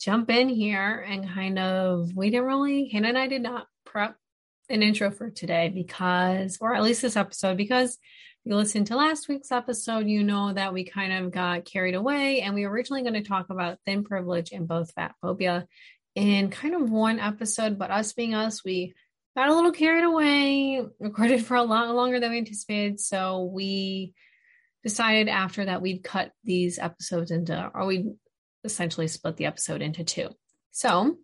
jump in here and kind of, we didn't really, Hannah and I did not prep an intro for today because, or at least this episode, because you listened to last week's episode, you know that we kind of got carried away and we were originally going to talk about thin privilege and both fat phobia in kind of one episode, but us being us, we got a little carried away, recorded for a lot longer than we anticipated. So we decided after that we'd cut these episodes into, or we essentially split the episode into two. So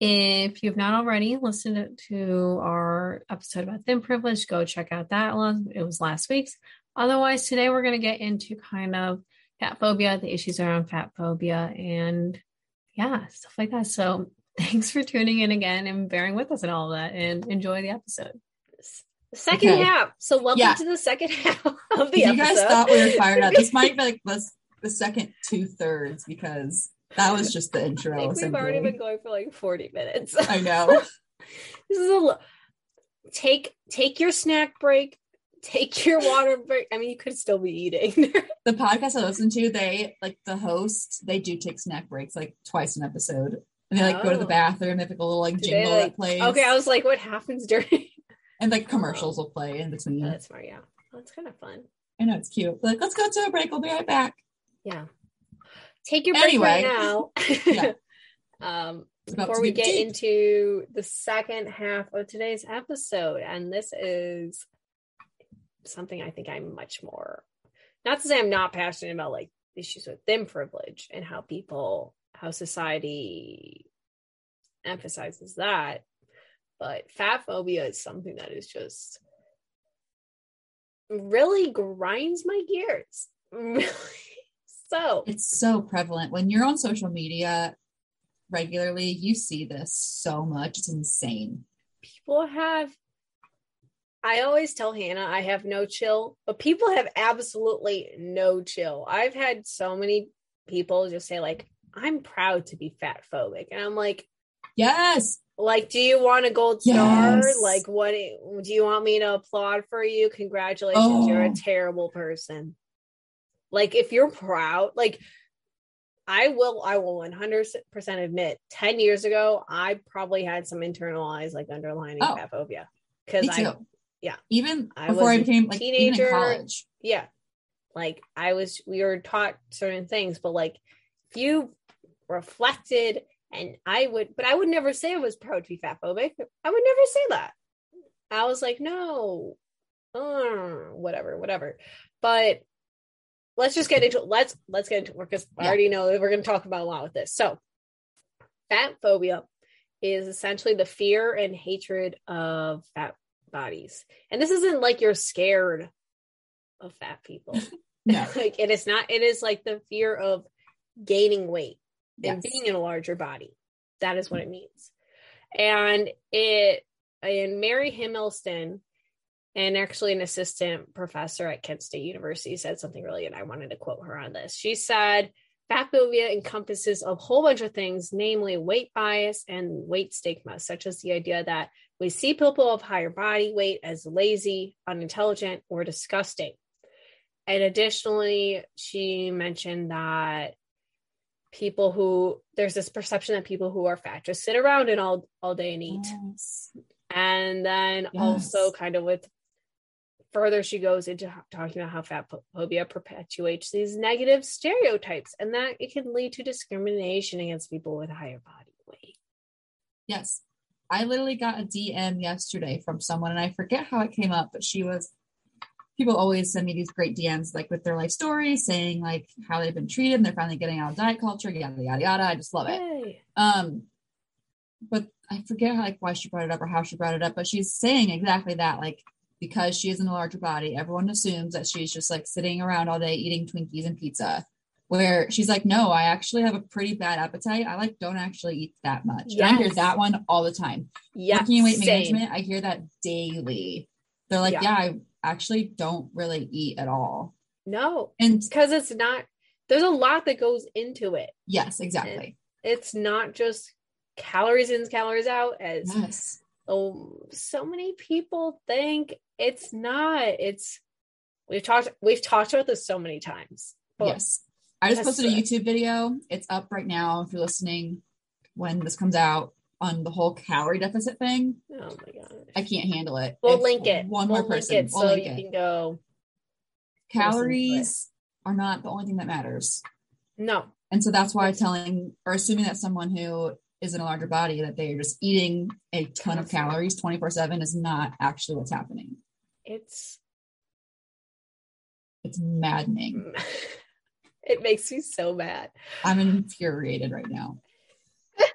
if you've not already listened to our episode about thin privilege, go check out that one. It was last week's. Otherwise, today we're going to get into kind of fat phobia, the issues around fat phobia, and yeah, stuff like that. So thanks for tuning in again and bearing with us and all of that and enjoy the episode. Second okay. half. So welcome yeah. to the second half of the you episode. You guys thought we were fired up. This might be like the, the second two thirds because that was just the intro. I think we've already been going for like 40 minutes. I know. this is a take take your snack break, take your water break. I mean, you could still be eating. the podcast I listen to, they like the host, they do take snack breaks like twice an episode. And they like oh. go to the oh. bathroom, they have like a little like do jingle like, that plays. Okay, I was like, what happens during and like oh. commercials will play in between. Oh, that's smart, yeah. That's kind of fun. I know it's cute. Like, let's go to a break. We'll be right back. Yeah. Take your break anyway. right now. yeah. um, before we get deep. into the second half of today's episode, and this is something I think I'm much more not to say I'm not passionate about like issues with thin privilege and how people how society emphasizes that but fat phobia is something that is just really grinds my gears. so it's so prevalent when you're on social media regularly, you see this so much. It's insane. People have I always tell Hannah I have no chill, but people have absolutely no chill. I've had so many people just say like I'm proud to be fat phobic and I'm like yes like, do you want a gold star? Yes. Like, what do you want me to applaud for you? Congratulations, oh. you're a oh. terrible person. Like, if you're proud, like, I will, I will 100% admit, 10 years ago, I probably had some internalized, like, underlying oh. fat phobia. Because I, yeah. Even before I, I became like teenager, college. Yeah. Like, I was, we were taught certain things, but like, if you reflected and I would, but I would never say I was proud to be fat phobic. I would never say that. I was like, no, uh, whatever, whatever. But let's just get into let's let's get into it because I already know that we're going to talk about a lot with this. So, fat phobia is essentially the fear and hatred of fat bodies, and this isn't like you're scared of fat people. no. like it is not. It is like the fear of gaining weight and being in a larger body. That is what it means. And it and Mary Himmelstein, and actually an assistant professor at Kent State University, said something really, and I wanted to quote her on this. She said, Fat phobia encompasses a whole bunch of things, namely weight bias and weight stigma, such as the idea that we see people of higher body weight as lazy, unintelligent, or disgusting. And additionally, she mentioned that people who there's this perception that people who are fat just sit around and all all day and eat yes. and then yes. also kind of with further she goes into talking about how fat phobia perpetuates these negative stereotypes and that it can lead to discrimination against people with higher body weight yes i literally got a dm yesterday from someone and i forget how it came up but she was people always send me these great DMs, like with their life stories, saying like how they've been treated and they're finally getting out of diet culture, yada yada yada. I just love it. Yay. Um, but I forget how, like why she brought it up or how she brought it up, but she's saying exactly that, like because she is in a larger body, everyone assumes that she's just like sitting around all day eating Twinkies and pizza. where she's like, No, I actually have a pretty bad appetite. I like don't actually eat that much. And I hear that one all the time. Yeah. Working in weight same. management, I hear that daily. They're like, Yeah. Yeah, I actually don't really eat at all. No, And because it's not. There's a lot that goes into it. yes, exactly. It's not just calories in, calories out, as Yes. Oh, so many people think. It's not. It's we've talked we've talked about this so many times. But yes. I just posted a uh, YouTube video. It's up right now if you're listening when this comes out on the whole calorie deficit thing. Oh my gosh. I can't handle it. We'll If link it. One we'll more person. It we'll so you it. can go. Calories are not the only thing that matters. No, And so that's why telling or assuming that someone who is in a larger body that they are just eating a ton of calories 24 7 is not actually what's happening. it's It's maddening. it makes me so mad. I'm infuriated right now.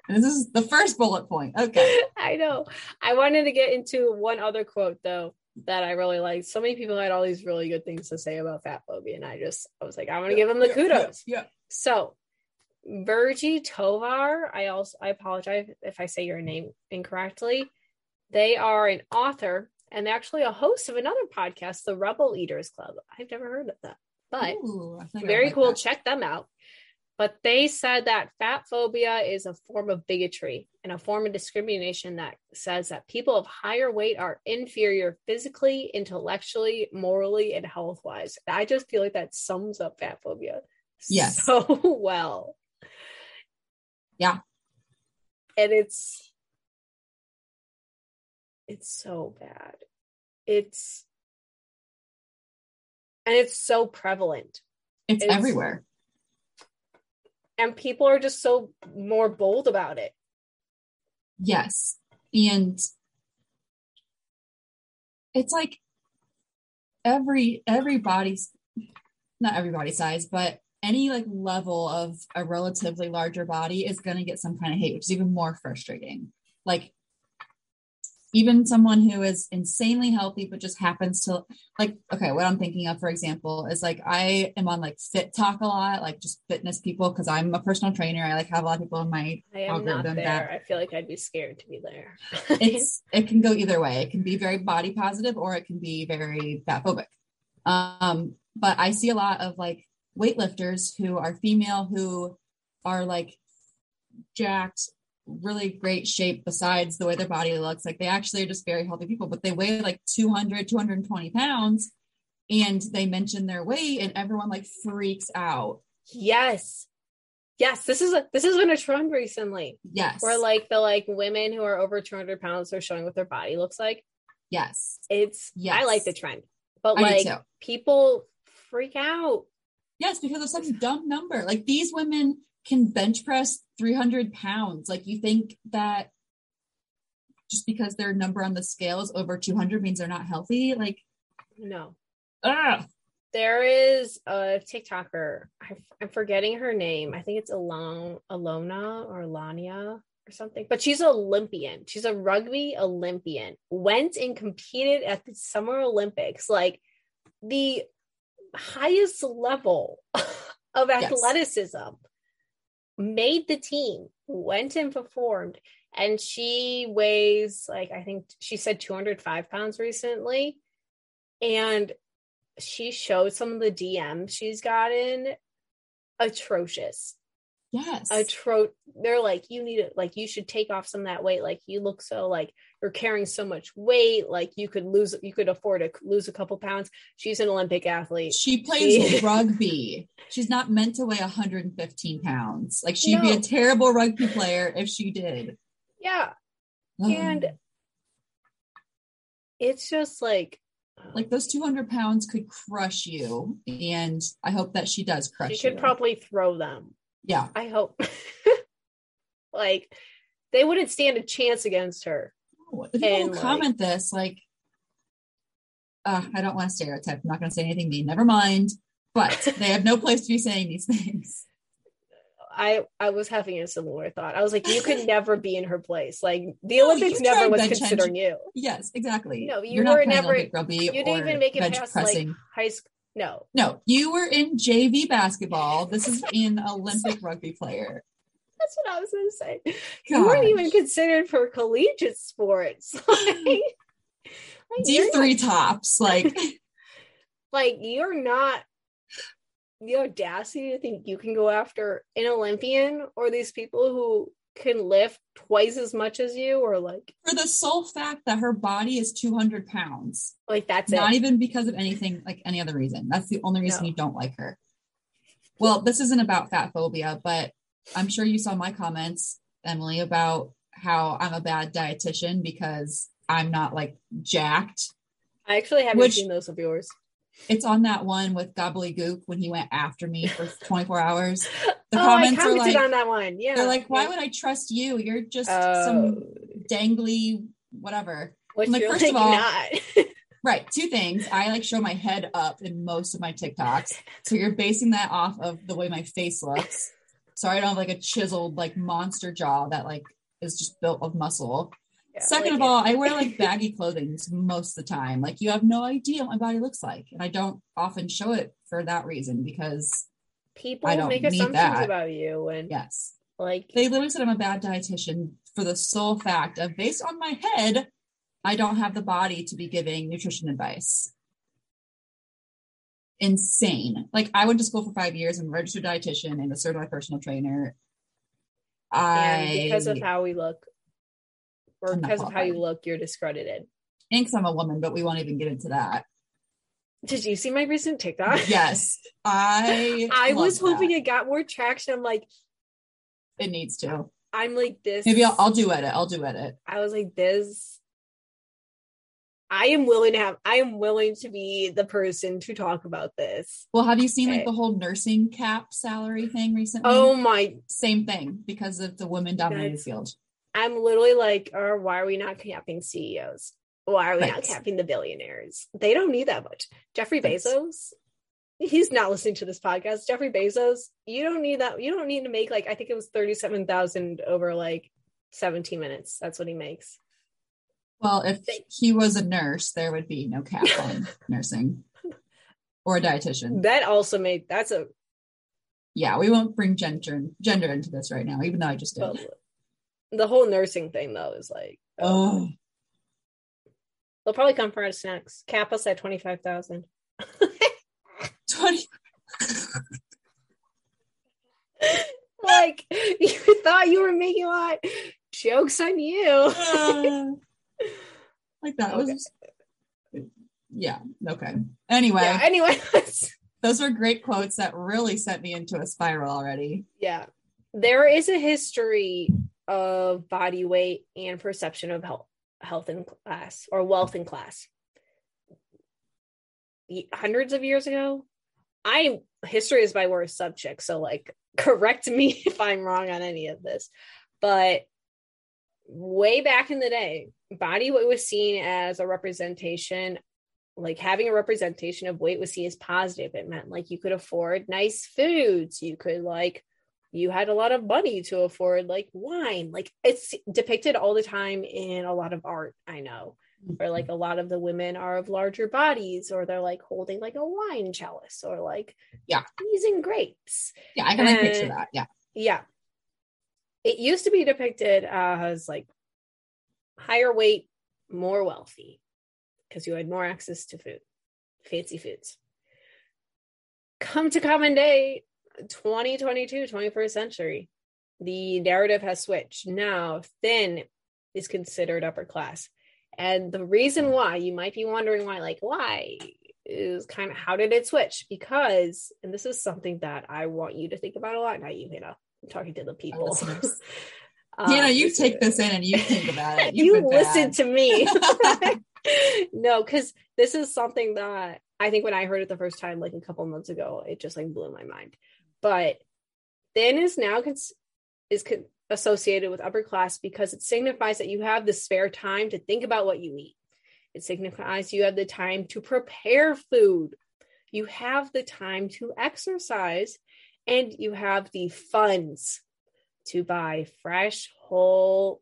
This is the first bullet point. Okay. I know. I wanted to get into one other quote though that I really liked. So many people had all these really good things to say about fat phobia, and I just I was like, I want to give them the Yeah, kudos. Yeah. So Virgie Tovar, I also I apologize if I say your name incorrectly. They are an author and actually a host of another podcast, the Rebel Eaters Club. I've never heard of that, but Ooh, I think I very like cool. that. Check them out. But they said that fat phobia is a form of bigotry and a form of discrimination that says that people of higher weight are inferior physically, intellectually, morally, and health wise. I just feel like that sums up fat phobia Yes. so well. Yeah. And it's it's so bad. It's and it's so prevalent. It's, It's- everywhere. and people are just so more bold about it. Yes. And it's like every every body's not every body size, but any like level of a relatively larger body is gonna get some kind of hate, which is even more frustrating. Like even someone who is insanely healthy but just happens to like okay what i'm thinking of for example is like i am on like FitTok a lot like just fitness people because i'm a personal trainer i like have a lot of people in my I am not algorithm there. that- I feel like I'd be scared to be there. it's it can go either way. It can be very body positive or it can be very fat phobic. Um, but I see a lot of like weightlifters who are female who are like jacked, really great shape besides the way their body looks. Like they actually are just very healthy people, but they weigh like 200, 220 pounds and they mention their weight and everyone like freaks out. yes. Yes, this is a this has been a trend recently Yes. where like the like women who are over 200 pounds are showing what their body looks like. yes. It's I like the trend. But I like people freak out. Yes, because of some dumb number. Like these women can bench press 300 pounds. Like you think that just because their number on the scale is over 200 means they're not healthy? Like, No. ah, There is a TikToker. I, I'm forgetting her name. I think it's Alon, Alona or Lania or something. But she's an Olympian. She's a rugby Olympian. Went and competed at the Summer Olympics, like the highest level of Yes. athleticism. Made the team. Went and performed. And she weighs like I think she said 205 pounds recently. And she showed some of the DMs she's gotten atrocious. Yes. Atro they're like, you need it, like you should take off some of that weight. Like you look so like you're carrying so much weight, like you could lose you could afford to lose a couple pounds. She's an Olympic athlete. she plays She- rugby. She's not meant to weigh 115 pounds. Like she'd be a terrible rugby player if she did. Yeah. And it's just like like those 200 pounds could crush you. And I hope that she does crush she could you. probably throw them. Yeah. I hope. like they wouldn't stand a chance against her. People And, who like- comment this, like, uh, I don't want to stereotype. I'm not going to say anything mean. Never mind. But they have no place to be saying these things. I I was having a similar thought. I was like, you could never be in her place. Like the Olympics never was considering you. Yes, exactly. No, you You're were never- You didn't even make it past pressing. like high school. No. No, you were in JV basketball. This is in Olympic rugby player. That's what I was going to say. You weren't even considered for collegiate sports. like, D three tops. Like like you're not the audacity to think you can go after an Olympian or these people who can lift twice as much as you or like for the sole fact that her body is 200 pounds. like that's Not it. even because of anything like any other reason. That's the only reason No. you don't like her. Well, this isn't about fat phobia, but I'm sure you saw my comments, Emily, about how I'm a bad dietitian because I'm not like jacked. I actually haven't Which- seen those of yours. It's on that one with Gobbledygook when he went after me for 24 hours. The oh, I comments are like, on that one. Yeah. they're like, why would I trust you? You're just Oh, some dangly whatever. which like, you're first like of all- not. Right. Two things. I like show my head up in most of my TikToks. So you're basing that off of the way my face looks. Sorry, I don't have like a chiseled like monster jaw that like is just built of muscle. Second like of all. I wear like baggy clothing most of the time. Like you have no idea what my body looks like. And I don't often show it for that reason because people I don't make assumptions that. about you and yes. like They literally said I'm a bad dietitian for the sole fact of based on my head, I don't have the body to be giving nutrition advice. Insane. Like I went to school for five years and registered dietitian and a certified personal trainer. I and because of how we look or because of how you look, you're discredited. 'cause I'm a woman, but we won't even get into that. Did you see my recent TikTok? Yes, I. I was hoping it got more traction. I'm like, it needs to. I'm like this. Maybe I'll, I'll do edit. I'll do edit. I was like, this. I am willing to have. I am willing to be the person to talk about this. Well, have you seen like the whole nursing cap salary thing recently? Oh my! same thing because of the women dominated field. I'm literally like, or why are we not capping CEOs? Why are we not capping the billionaires? They don't need that much. Jeffrey Right. Bezos, he's not listening to this podcast. Jeffrey Bezos, you don't need that. You don't need to make like I think it was thirty-seven thousand over like seventeen minutes. That's what he makes. Well, if he was a nurse, there would be no cap on nursing or a dietitian. That also made that's a Yeah, we won't bring gender gender into this right now, even though I just did. well, the whole nursing thing though is like Oh, they'll probably come for us next. Cap us at twenty five thousand. 20. like you thought you were making a lot. Jokes on you. Uh, like that Okay. was. Yeah. Okay. Anyway, Yeah. Anyway, those were great quotes that really sent me into a spiral already. yeah, there is a history of body weight and perception of health, health in class or wealth in class. Hundreds of years ago, I history is my worst subject, so like correct me if I'm wrong on any of this, but way back in the day, body weight was seen as a representation like having a representation of weight was seen as positive. It meant like you could afford nice foods. You could like you had a lot of money to afford like wine. Like it's depicted all the time in a lot of art, I know. Or like a lot of the women are of larger bodies, or they're like holding like a wine chalice, or like Yeah. squeezing grapes. Yeah, I can like picture Uh, that. Yeah. Yeah. It used to be depicted as like higher weight, more wealthy, because you had more access to food, fancy foods. Come to common day, 2022, 21st century, the narrative has switched. Now, thin is considered upper class. And the reason why, you might be wondering why, like, why is kind of how did it switch? Because, and this is something that I want you to think about a lot, Now, you, Hannah. I'm talking to the people. listeners. Uh, Hannah, you take this in and you think about it. You've you listen to me. no, because this is something that I think when I heard it the first time, like a couple months ago, it just like blew my mind. But thin is now cons- is con- associated with upper class because it signifies that you have the spare time to think about what you eat. It signifies you have the time to prepare food. You have the time to exercise, and you have the funds to buy fresh, whole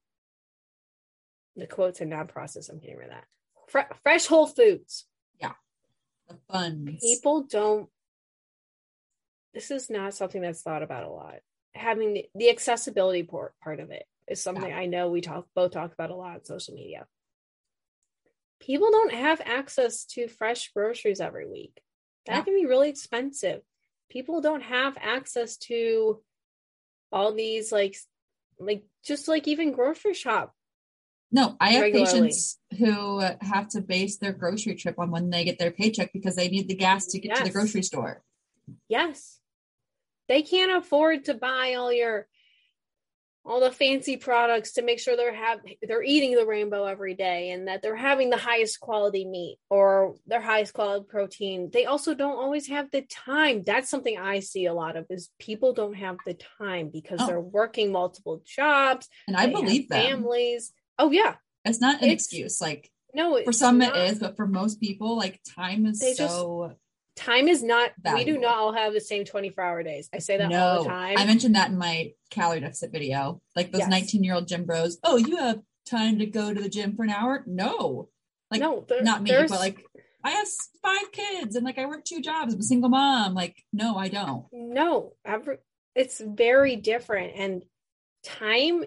the quotes are non-processed. I'm getting rid of that. Fre- fresh whole foods. Yeah. The funds. people don't this is not something that's thought about a lot having the, the accessibility part, part of it is something i know we talk both talk about a lot on social media people don't have access to fresh groceries every week that Yeah. can be really expensive people don't have access to all these like like just like even grocery shop No, I have Regularly. patients who have to base their grocery trip on when they get their paycheck because they need the gas to get to the grocery store. Yes. They can't afford to buy all your all the fancy products to make sure they're have they're eating the rainbow every day and that they're having the highest quality meat or their highest quality protein. They also don't always have the time. That's something I see a lot of is people don't have the time because Oh. they're working multiple jobs. And I believe them. families. Oh yeah. It's not an It's- excuse. Like No, for some not. it is, but for most people, like time is They just- so time is not we do not all have the same 24 hour days. I say that all the time. I mentioned that in my calorie deficit video. Like those Yes. 19 year old gym bros. Oh, you have time to go to the gym for an hour? No. Like no, there- not me, but like I have five kids and like I work two jobs. I'm a single mom. Like, no, I don't. no every, it's very different and time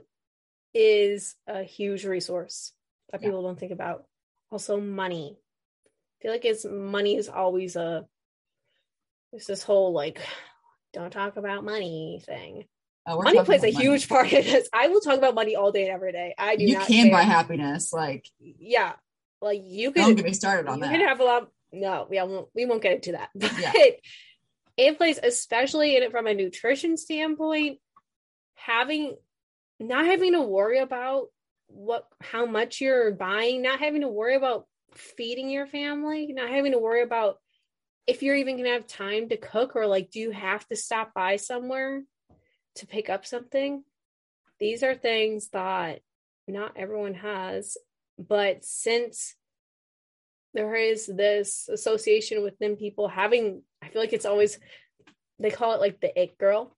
is a huge resource that Yeah. people don't think about also money i feel like it's money is always a it's this whole like don't talk about money thing oh, we're money plays a money. huge part in this i will talk about money all day and every day i do You not can buy happiness. Like, yeah like you don't get me started on you that. You can have a lot no yeah we won't, we won't get into that but Yeah. it plays especially in it from a nutrition standpoint having not having to worry about what how much you're buying not having to worry about feeding your family not having to worry about if you're even gonna have time to cook or like do you have to stop by somewhere to pick up something these are things that not everyone has but since there is this association within people having i feel like it's always they call it like the it girl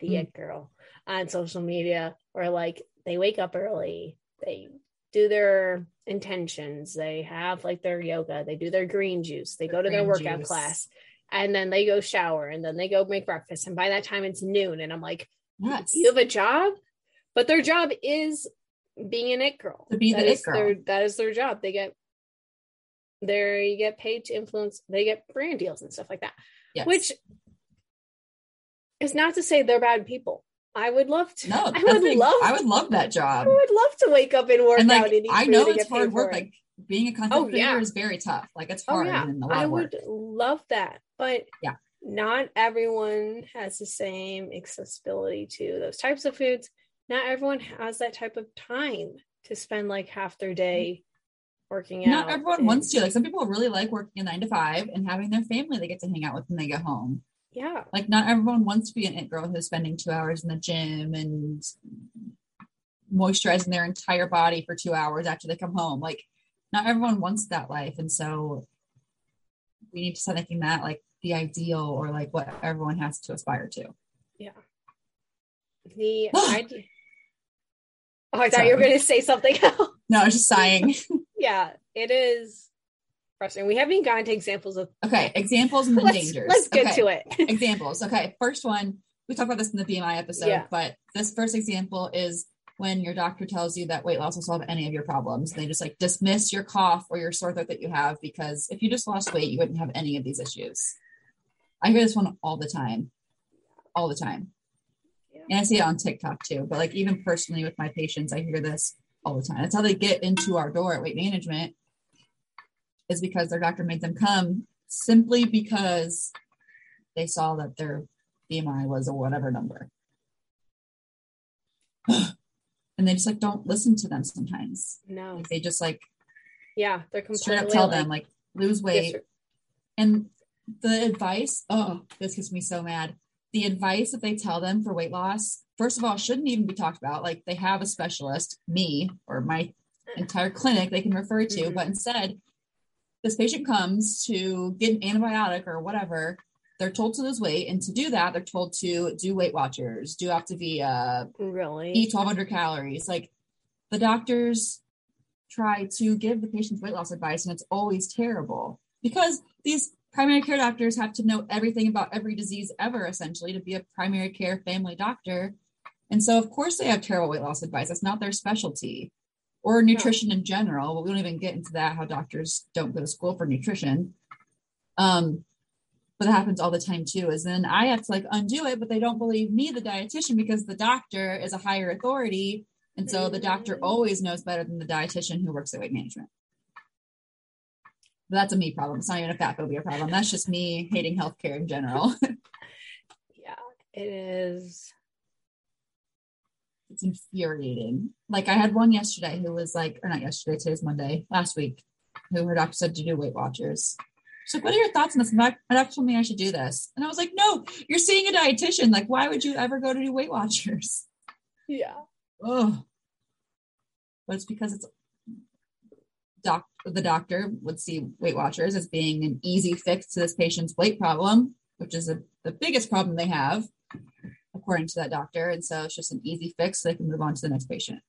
the Mm. it girl on social media or like they wake up early they do their intentions they have like their yoga they do their green juice they Their go to their workout juice. class and then they go shower and then they go make breakfast and by that time it's noon and i'm like Yes. you have a job but their job is being an it girl To be the That it is their- girl. that is their job they get there you get paid to influence they get brand deals and stuff like that Yes. which is not to say they're bad people i would love to no, i would love I would love that job. i would love to wake up and work And out like and eat I know it's hard work. it. Like being a content Oh, creator yeah. is very tough. Like it's Oh hard yeah, and a lot I would love that, but Yeah. not everyone has the same accessibility to those types of foods. Not everyone has that type of time to spend like half their day mm-hmm. working out. Not everyone and- wants to. Like some people really like working a nine to five and having their family they get to hang out with when they get home. Yeah, Like not everyone wants to be an it girl who's spending two hours in the gym and moisturizing their entire body for two hours after they come home. Like not everyone wants that life. And so we need to start making that like the ideal or like what everyone has to aspire to. Yeah. The idea. Oh, I thought you were going to say something else. No, I was just sighing. yeah, it is frustrating. We haven't even gotten to examples of. Okay, examples and then Let's, dangers. let's get okay. to it. examples. Okay, first one, we talked about this in the BMI episode, Yeah. but this first example is when your doctor tells you that weight loss will solve any of your problems. They just like dismiss your cough or your sore throat that you have because if you just lost weight, you wouldn't have any of these issues. I hear this one all the time, all the time. Yeah. And I see it on TikTok too, but like even personally with my patients, I hear this all the time. That's how they get into our door at weight management is because their doctor made them come simply because they saw that their BMI was a whatever number. and they just like don't listen to them sometimes. No, Like, they just like yeah, they're straight completely up tell like, them like lose weight. And the advice, oh, this gets me so mad. The advice that they tell them for weight loss, first of all, shouldn't even be talked about. Like they have a specialist, me or my entire clinic they can refer to, Mhm. but instead, this patient comes to get an antibiotic or whatever. They're told to lose weight, and to do that, they're told to do Weight Watchers, do Optavia, really. eat 1200 calories. Like the doctors try to give the patients weight loss advice, and it's always terrible. because these primary care doctors have to know everything about every disease ever, essentially, to be a primary care family doctor. And so, of course, they have terrible weight loss advice. That's not their specialty or nutrition in general. But we don't even get into that, how doctors don't go to school for nutrition. Um, but that happens all the time too, is then I have to like undo it, but they don't believe me, the dietitian, because the doctor is a higher authority. And so the doctor Mm. always knows better than the dietitian who works at weight management. But that's a me problem. It's not even a fat phobia problem. That's just me hating healthcare in general. Yeah, it is. It's infuriating. Like I had one yesterday who was like, or not yesterday, today's Monday, last week, who her doctor said to do Weight Watchers. She's like, what are your thoughts on this? My my doctor told me I should do this. And I was like, no, you're seeing a dietitian. Like, why would you ever go to do Weight Watchers? Yeah. Oh. But it's because it's doc the doctor would see Weight Watchers as being an easy fix to this patient's weight problem, which is a, the biggest problem they have, according to that doctor. And so it's just an easy fix so they can move on to the next patient.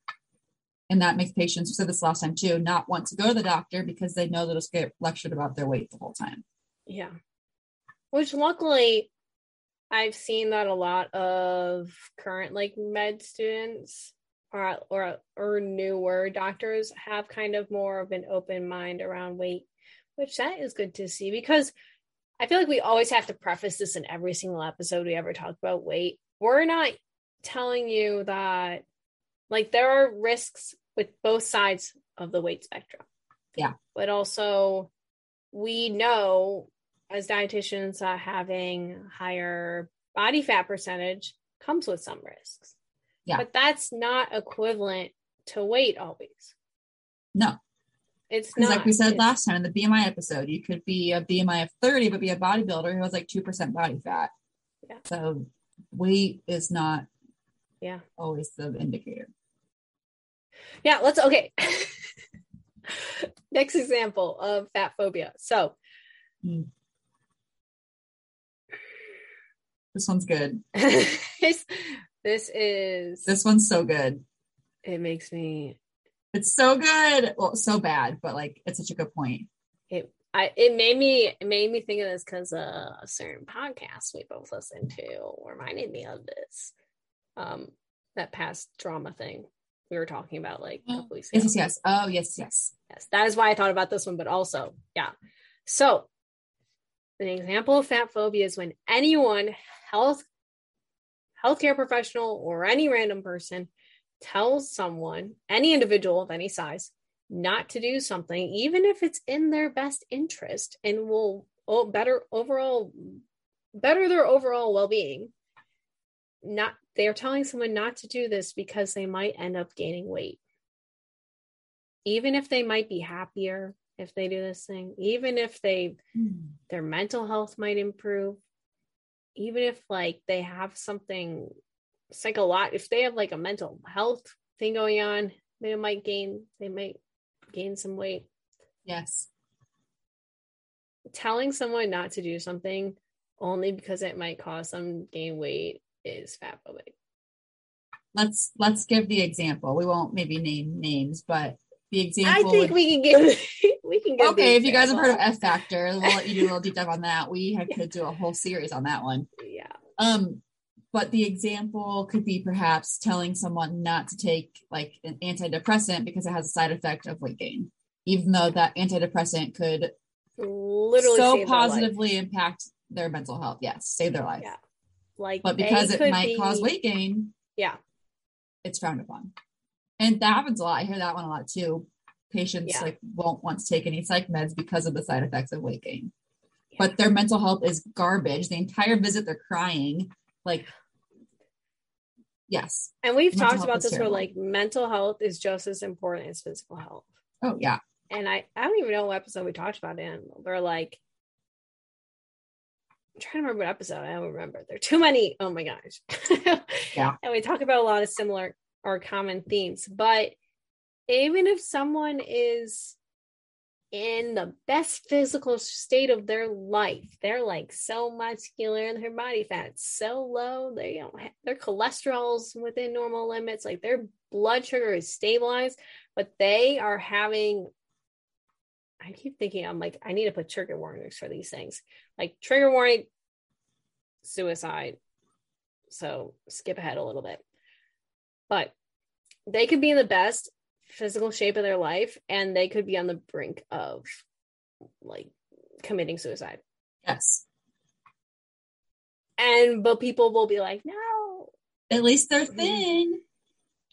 And that makes patients, we said this last time too, not want to go to the doctor because they know they'll just get lectured about their weight the whole time. Yeah. Which luckily I've seen that a lot of current like med students or or or newer doctors have kind of more of an open mind around weight, which that is good to see because I feel like we always have to preface this in every single episode we ever talk about weight. We're not telling you that like there are risks with both sides of the weight spectrum. Yeah. But also we know as dietitians that having higher body fat percentage comes with some risks. Yeah. But that's not equivalent to weight always. No, It's not. like we said last time in the BMI episode, you could be a BMI of 30, but be a bodybuilder who has like 2% body fat. Yeah. So weight is not Yeah. always the indicator. Yeah, let's okay. Next example of fat phobia. So hmm. This one's good. this, this is This one's so good. it makes me It's so good. Well, so bad, but like it's such a good point. it I it made me it made me think of this because uh, a certain podcast we both listened to reminded me of this. Um that past drama thing we were talking about like a couple weeks ago. Yes, yes. Oh, yes, yes. Yes, that is why I thought about this one, but also, yeah. So, an example of fat phobia is when anyone, health, healthcare professional, or any random person tells someone, any individual of any size, not to do something, even if it's in their best interest and will oh, better overall, better their overall well-being. Not they're telling someone not to do this because they might end up gaining weight even if they might be happier if they do this thing even if they hmm. their mental health might improve even if like they have something psychological if they have like a mental health thing going on they might gain they might gain some weight Yes. telling someone not to do something only because it might cause them gain weight is fat phobic Let's let's give the example. We won't maybe name names, but the example. i think would- we can give we can give okay, if you guys have heard of. F Factor, we'll let you do a little deep dive on that. We have, could do a whole series on that one. yeah Um, but the example could be perhaps telling someone not to take like an antidepressant because it has a side effect of weight gain, even though that antidepressant could literally so save their positively impact their mental health. Yes, save their life. Yeah. like But because it might be- cause weight gain, yeah it's frowned upon. And that happens a lot. I hear that one a lot too. Patients Yeah. like won't want to take any psych meds because of the side effects of weight gain. But their mental health is garbage. The entire visit they're crying. Like yes. And we've Mental talked about is this where like mental health is just as important as physical health. Oh yeah. And I, I don't even know what episode we talked about it in. We're like, I'm trying to remember what episode. I don't remember. There are too many. Oh my gosh. Yeah. And we talk about a lot of similar or common themes. But even if someone is in the best physical state of their life, they're like so muscular and their body fat's so low, they don't have, their cholesterol's within normal limits, like their blood sugar is stabilized, but they are having I keep thinking I'm like I need to put trigger warnings for these things. Like trigger warning, suicide. So skip ahead a little bit. But they could be in the best physical shape of their life and they could be on the brink of like committing suicide. Yes. And but people will be like, no. At least they're Mhm. thin.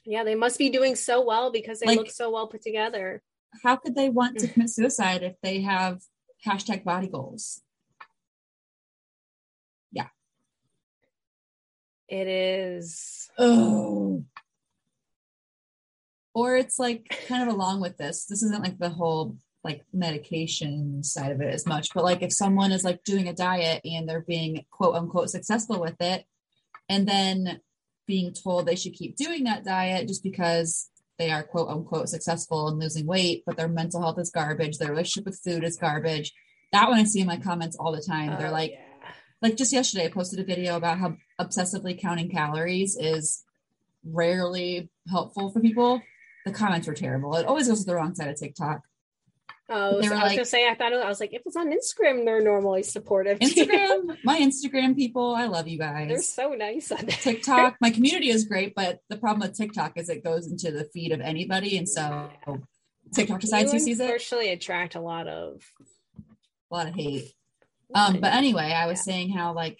Yeah, they must be doing so well because they Like- look so well put together. How could they want to commit suicide if they have hashtag body goals? Yeah. It is Oh. Or it's like kind of along with this. This isn't like the whole like medication side of it as much, but like if someone is like doing a diet and they're being quote unquote successful with it, and then being told they should keep doing that diet just because they are quote unquote successful in losing weight, but their mental health is garbage, their relationship with food is garbage. That one I see in my comments all the time. They're oh, like, yeah. like just yesterday i posted a video about how obsessively counting calories is rarely helpful for people the comments were terrible it always goes to the wrong side of tiktok Oh, They so were I was like- gonna say I thought it, I was like, if it's on Instagram, they're normally supportive. instagram my instagram people i love you guys. they're so nice on there. tiktok my community is great but the problem with tiktok is it goes into the feed of anybody and so tiktok decides who sees it unfortunately attract a lot of a lot of hate Um, but anyway, I was saying how like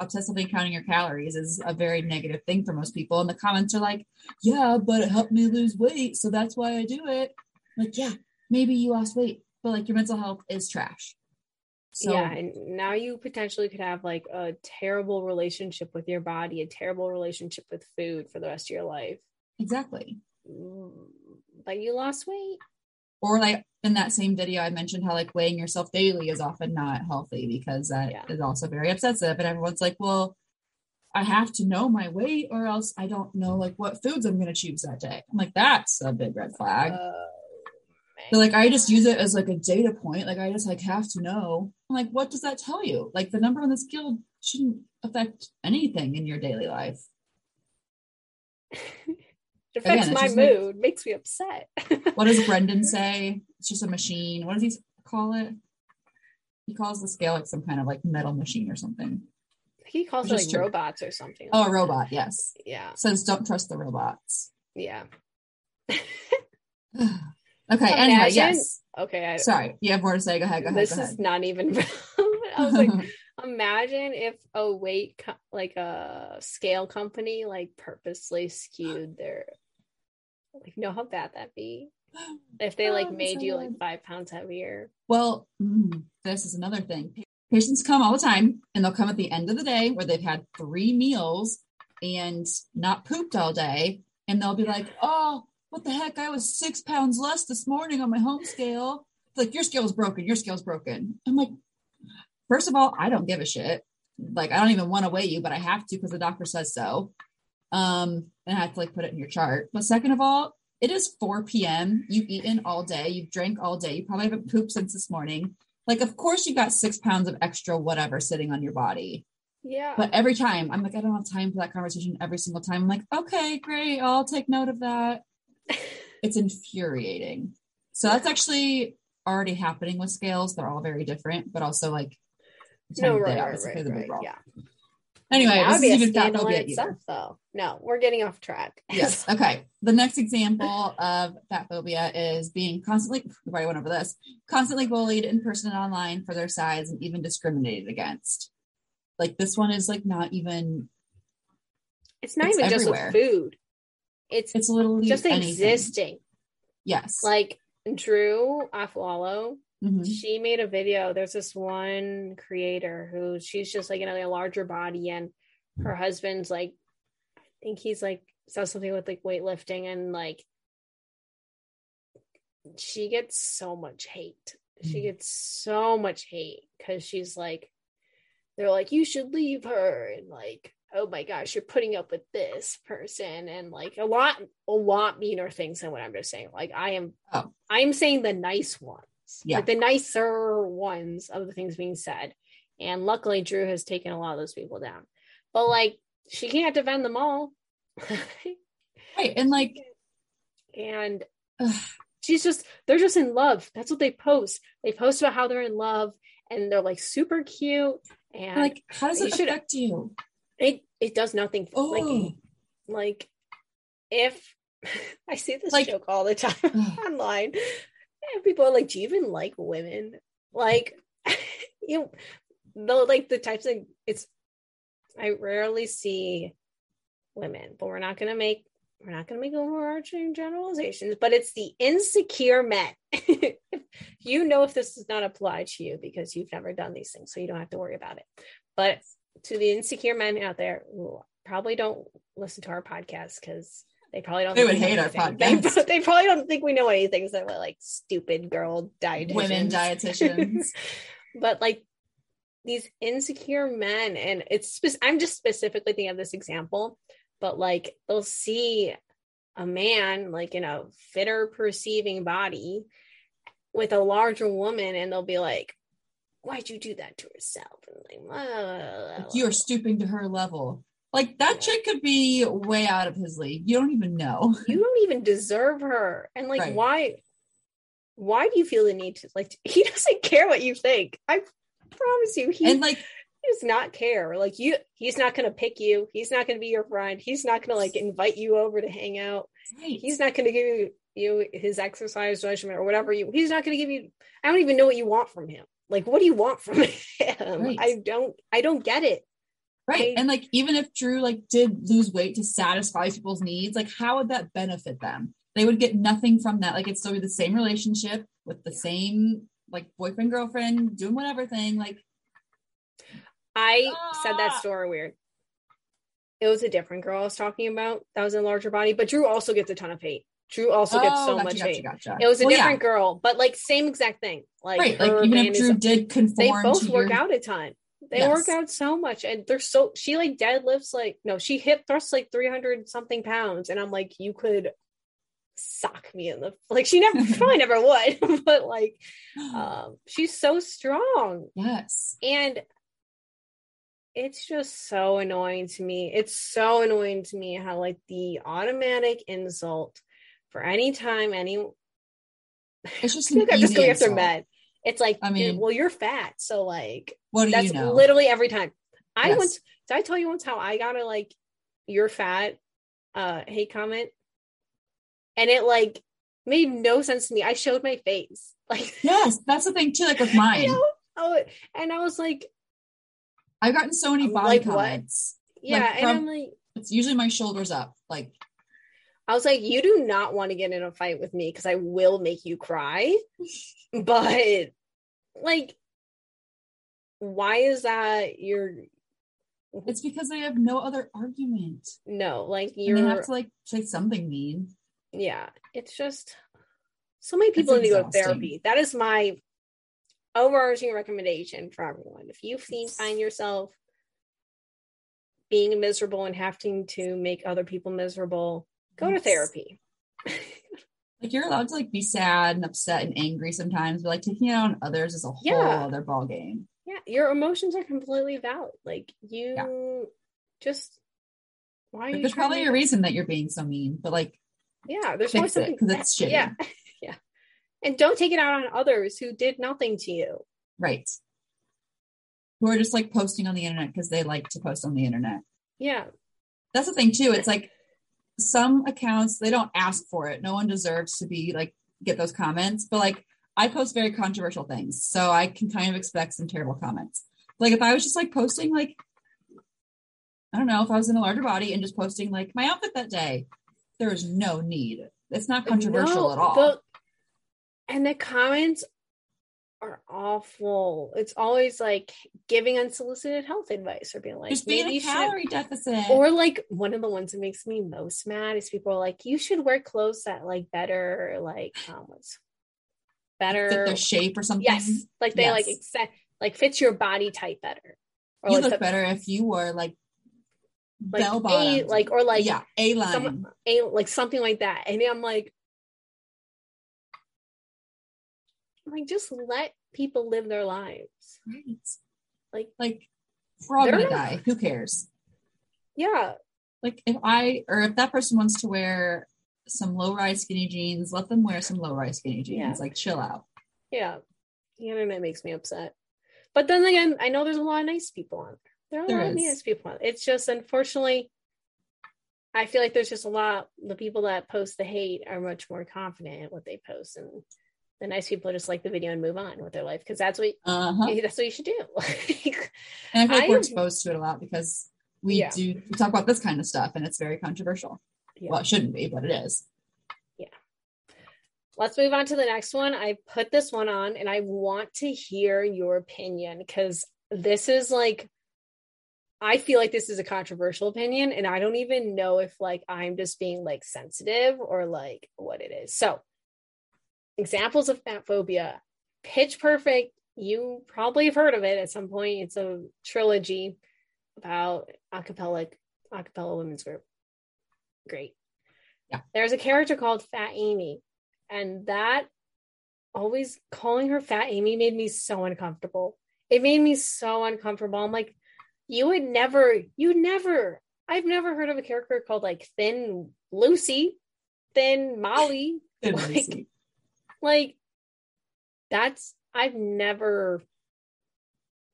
obsessively counting your calories is a very negative thing for most people. And the comments are like, yeah, but it helped me lose weight. So that's why I do it. Like, yeah, maybe you lost weight, but like your mental health is trash. So yeah, and now you potentially could have like a terrible relationship with your body, a terrible relationship with food for the rest of your life. exactly. Mm, But you lost weight. Or like in that same video, I mentioned how like weighing yourself daily is often not healthy because that is Yeah. also very obsessive. And everyone's like, well, I have to know my weight or else I don't know like what foods I'm going to choose that day. I'm like, that's a big red flag. Oh, They're like, I just use it as like a data point. Like I just like have to know. I'm like, what does that tell you? Like the number on the scale shouldn't affect anything in your daily life. it affects Again, my just like- mood, makes me upset. What does Brendan say? It's just a machine. What does he call it? He calls the scale like some kind of like metal machine or something. he calls it like true. robots or something. Oh, a robot. Yes. yeah, Says don't trust the robots. yeah. okay. Anyway, Imagine- yes. Okay, I, Sorry. You have more to say. Go ahead. Go ahead. this Go is not even. I was like, imagine if a weight co- like a scale company like purposely skewed their like know how bad that'd be if they like Oh, made so you like five pounds heavier Well, mm, this is another thing. Patients come all the time and they'll come at the end of the day where they've had three meals and not pooped all day. And they'll be like, oh, what the heck? I was six pounds less this morning on my home scale. It's like, your scale's broken. Your scale's broken. I'm like, first of all, I don't give a shit. Like, I don't even want to weigh you, but I have to because the doctor says so. Um, and I have to like put it in your chart. But second of all, it is 4 p.m. You've eaten all day. You've drank all day. You probably haven't pooped since this morning. Like, of course, you've got six pounds of extra whatever sitting on your body. yeah But every time, I'm like, I don't have time for that conversation every single time. I'm like, okay, great. I'll take note of that. It's infuriating. So that's actually already happening with scales. They're all very different, but also like, no right, right, right, right, yeah Anyway, that would be a even fat scandal in itself either. though no we're getting off track Yes. Okay. The next example of fat phobia is being constantly, we already went over this, constantly bullied in person and online for their size and even discriminated against. Like this one is like not even, it's not It's even everywhere. just with food it's it's literally just anything. existing Yes. like Drew Afualo Mhm. she made a video. There's this one creator who she's just like in a larger body, and her husband's like, I think he's like does something with like weightlifting, and like she gets so much hate. She Mm. gets so much hate because she's like, they're like, you should leave her, and like, oh my gosh, you're putting up with this person, and like a lot, a lot meaner things than what I'm just saying. Like, I am, Oh. I'm saying the nice ones Yeah. like the nicer ones of the things being said. And luckily, Drew has taken a lot of those people down. But like, she can't defend them all. Right. And like, and ugh, she's just they're just in love that's what they post they post about how they're in love and they're like super cute and Like, how does it should- affect you? it it does nothing Oh, like like if i see this Like- joke all the time online and people are like do you even like women? Like you know like the types of it's i rarely see women but we're not gonna make we're not gonna make overarching generalizations but it's the insecure men. You know if this does not apply to you because you've never done these things so you don't have to worry about it. But to the insecure men out there who probably don't listen to our podcast because they probably don't They think would hate our anything. They, podcast. they probably don't think we know anything so we're like stupid girl dietitians Women dietitians. but like these insecure men and it's spe- i'm just specifically thinking of this example but like they'll see a man like in a fitter perceiving body with a larger woman and they'll be like why'd you do that to herself and like, "Blah, blah, blah, Like, blah." you are stooping to her level. Like that chick could be way out of his league. You don't even know. you don't even deserve her and like Right. why why do you feel the need to like he doesn't care what you think i promise you he And like, does not care. Like you, he's not going to pick you. He's not going to be your friend. He's not going to like invite you over to hang out. right. He's not going to give you, you his exercise regimen or whatever you. He's not going to give you. I don't even know what you want from him. Like, what do you want from him? Right. I don't. I don't get it. Right. And like, even if Drew like did lose weight to satisfy people's needs, like how would that benefit them? They would get nothing from that. Like it'd still be the same relationship with the same like boyfriend, girlfriend, doing whatever thing. Like, I said that Ah. story weird. It was a different girl I was talking about that was in larger body, but Drew also gets a ton of hate. Drew also gets oh, so gotcha, much gotcha, hate. gotcha. It was a Well, yeah. different girl, but like same exact thing. Like right. Like even if Drew did conform they both work your, out a ton. They Yes. work out so much, and they're so. She like deadlifts like no, she hip thrusts like three hundred something pounds, and I'm like, you could sock me in the like. She never probably never would, but like, um, she's so strong, yes. and it's just so annoying to me. It's so annoying to me how like the automatic insult for any time any It's just I feel like I'm just going after men. It's like, I dude, mean- well, you're fat, so like What do that's you know? literally every time. I Yes. once did I tell you once how I got a like you're fat uh hate comment and it like made no sense to me. I showed my face. Like yes, that's the thing too. Like with you mine, know? Oh, and I was like, I've gotten so many body like, what? comments. yeah, Like, and from- I'm like It's usually my shoulders up. Like, I was like, you do not want to get in a fight with me because I will make you cry. But like, why is that your it's because they have no other argument. no? Like you're have to like say something mean. yeah it's just so many people need to go to therapy that is my overarching recommendation for everyone if you find, find yourself being miserable and having to make other people miserable go to therapy Like you're allowed to like be sad and upset and angry sometimes, but like taking it out on others is a whole Yeah. other ball game. yeah your emotions are completely valid like you just why are Like, you there's probably to- a reason that you're being so mean, but like yeah there's always it, it's shitty. yeah yeah and don't take it out on others who did nothing to you right. Who are just like posting on the internet because they like to post on the internet. yeah That's the thing too. It's like some accounts they don't ask for it. No one deserves to be like get those comments, but like I post very controversial things, so I can kind of expect some terrible comments. Like if I was just like posting like I don't know, if I was in a larger body and just posting like my outfit that day, there is no need. It's not controversial No, at all. the- and the comments are awful. It's always like giving unsolicited health advice or being like, just be in maybe a you should. calorie deficit. Or like one of the ones that makes me most mad is people are like, you should wear clothes that like better, like um, what's better. fit their shape or something. yes, like they like Yes. accept, like fits your body type better. Or you like look the- better if you were like, like bell a like or like yeah, a line. some a like something like that. And I'm like, like, just let people live their lives. Right. Like- like we're all gonna not- die. Who cares? Yeah, Like if I or if that person wants to wear some low rise skinny jeans. Let them wear some low rise skinny jeans. Yeah. Like chill out. Yeah. The internet makes me upset. But then again, I know there's a lot of nice people on there. There are a lot of nice people on It's just unfortunately I feel like there's just a lot the people that post the hate are much more confident at what they post and the nice people just like the video and move on with their life because that's what Uh huh. that's what you should do. Like, And I feel like I we're exposed to it a lot because we Yeah. do we talk about this kind of stuff and it's very controversial. Yeah. Well, it shouldn't be, but it is. Yeah. Let's move on to the next one. I put this one on and I want to hear your opinion because this is like, I feel like this is a controversial opinion and I don't even know if like I'm just being like sensitive or like what it is. So, examples of fat phobia Pitch Perfect. You probably have heard of it at some point. It's a trilogy about acapella, acapella women's group. Great. Yeah. There's a character called Fat Amy and that always calling her fat amy made me so uncomfortable it made me so uncomfortable i'm like you would never you never i've never heard of a character called like thin lucy thin molly Good Like- Lucy. Like that's i've never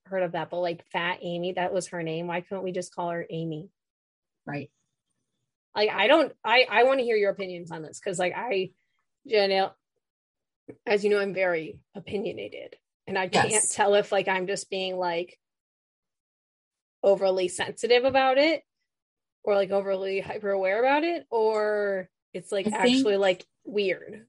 heard of that but like fat amy that was her name why couldn't we just call her amy right. like i don't i i want to hear your opinions on this because like i janelle as you know i'm very opinionated and i can't Yes. tell if like i'm just being like overly sensitive about it or like overly hyper aware about it or it's like I think- actually like weird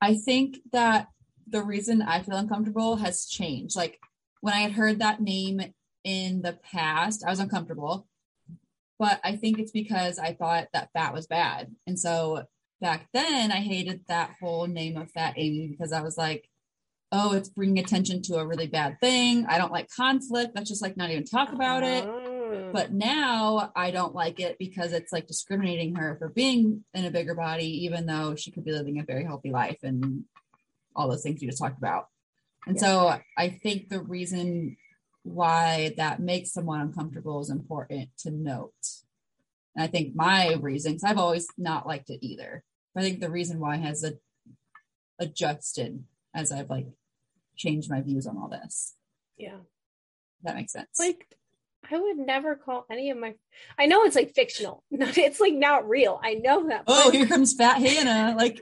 I think that the reason I feel uncomfortable has changed. Like when I had heard that name in the past, I was uncomfortable. But I think it's because I thought that fat was bad. And so back then I hated that whole name of Fat Amy because I was like, oh, it's bringing attention to a really bad thing. I don't like conflict. Let's just like not even talk about it. But now I don't like it because it's like discriminating her for being in a bigger body, even though she could be living a very healthy life and all those things you just talked about. And so I think the reason why that makes someone uncomfortable is important to note. And I think my reasons, I've always not liked it either. But I think the reason why has a, adjusted as I've like changed my views on all this. yeah that makes sense. like I would never call any of my I know it's like fictional. It's like not real. I know that. oh, but here comes Fat Hannah. Like,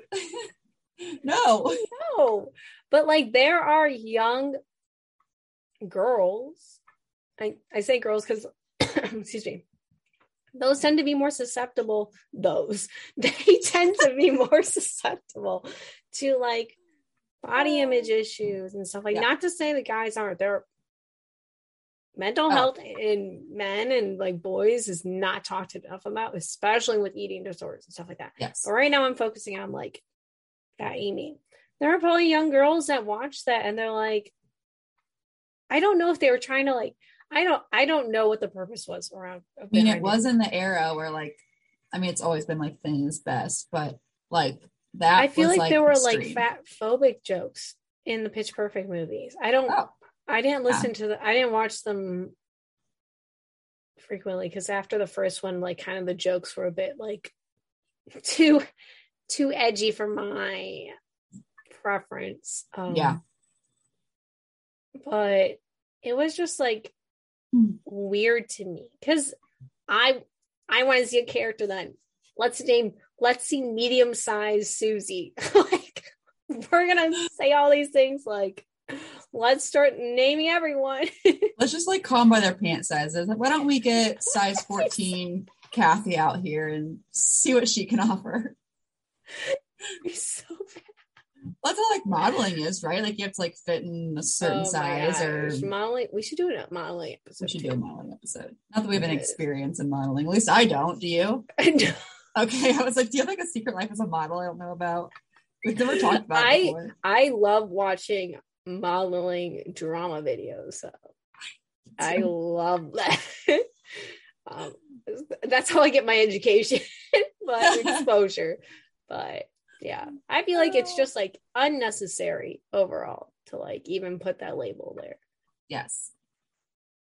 no. no. But like there are young girls. I, I say girls because excuse me. Those tend to be more susceptible. Those they tend to be more susceptible to like body image issues and stuff like. Yeah. Not to say the guys aren't. There mental Oh. health in men and like boys is not talked enough about, especially with eating disorders and stuff like that. Yes. But right now I'm focusing on like that Amy. There are probably young girls that watch that and they're like, I don't know if they were trying to like, I don't, I don't know what the purpose was around. I mean, it was in the era where, like, I mean, it's always been like thin is best, but like that. I feel was, like, there were like fat phobic jokes in the Pitch Perfect movies. I don't, Oh, I didn't listen to the, I didn't watch them frequently because after the first one, like kind of the jokes were a bit like too, too edgy for my preference. Um, Yeah. But it was just like Hmm. weird to me because I, I want to see a character then. Let's name, let's see medium sized Susie. like, we're going to say all these things like, let's start naming everyone. let's just like call them by their pant sizes. Why don't we get size 14 Kathy out here and see what she can offer? so bad. That's how like modeling is, right? Like you have to like fit in a certain Oh size or modeling. We should do a modeling we episode. should do a modeling episode. Not that we have an experience in modeling. At least I don't. Do you? too. Okay. I was like, do you have like a secret life as a model I don't know about? We've never talked about it I- before. I love watching modeling drama videos. So I love that. um, that's how I get my education, but exposure. But yeah, I feel like it's just like unnecessary overall to like even put that label there. Yes.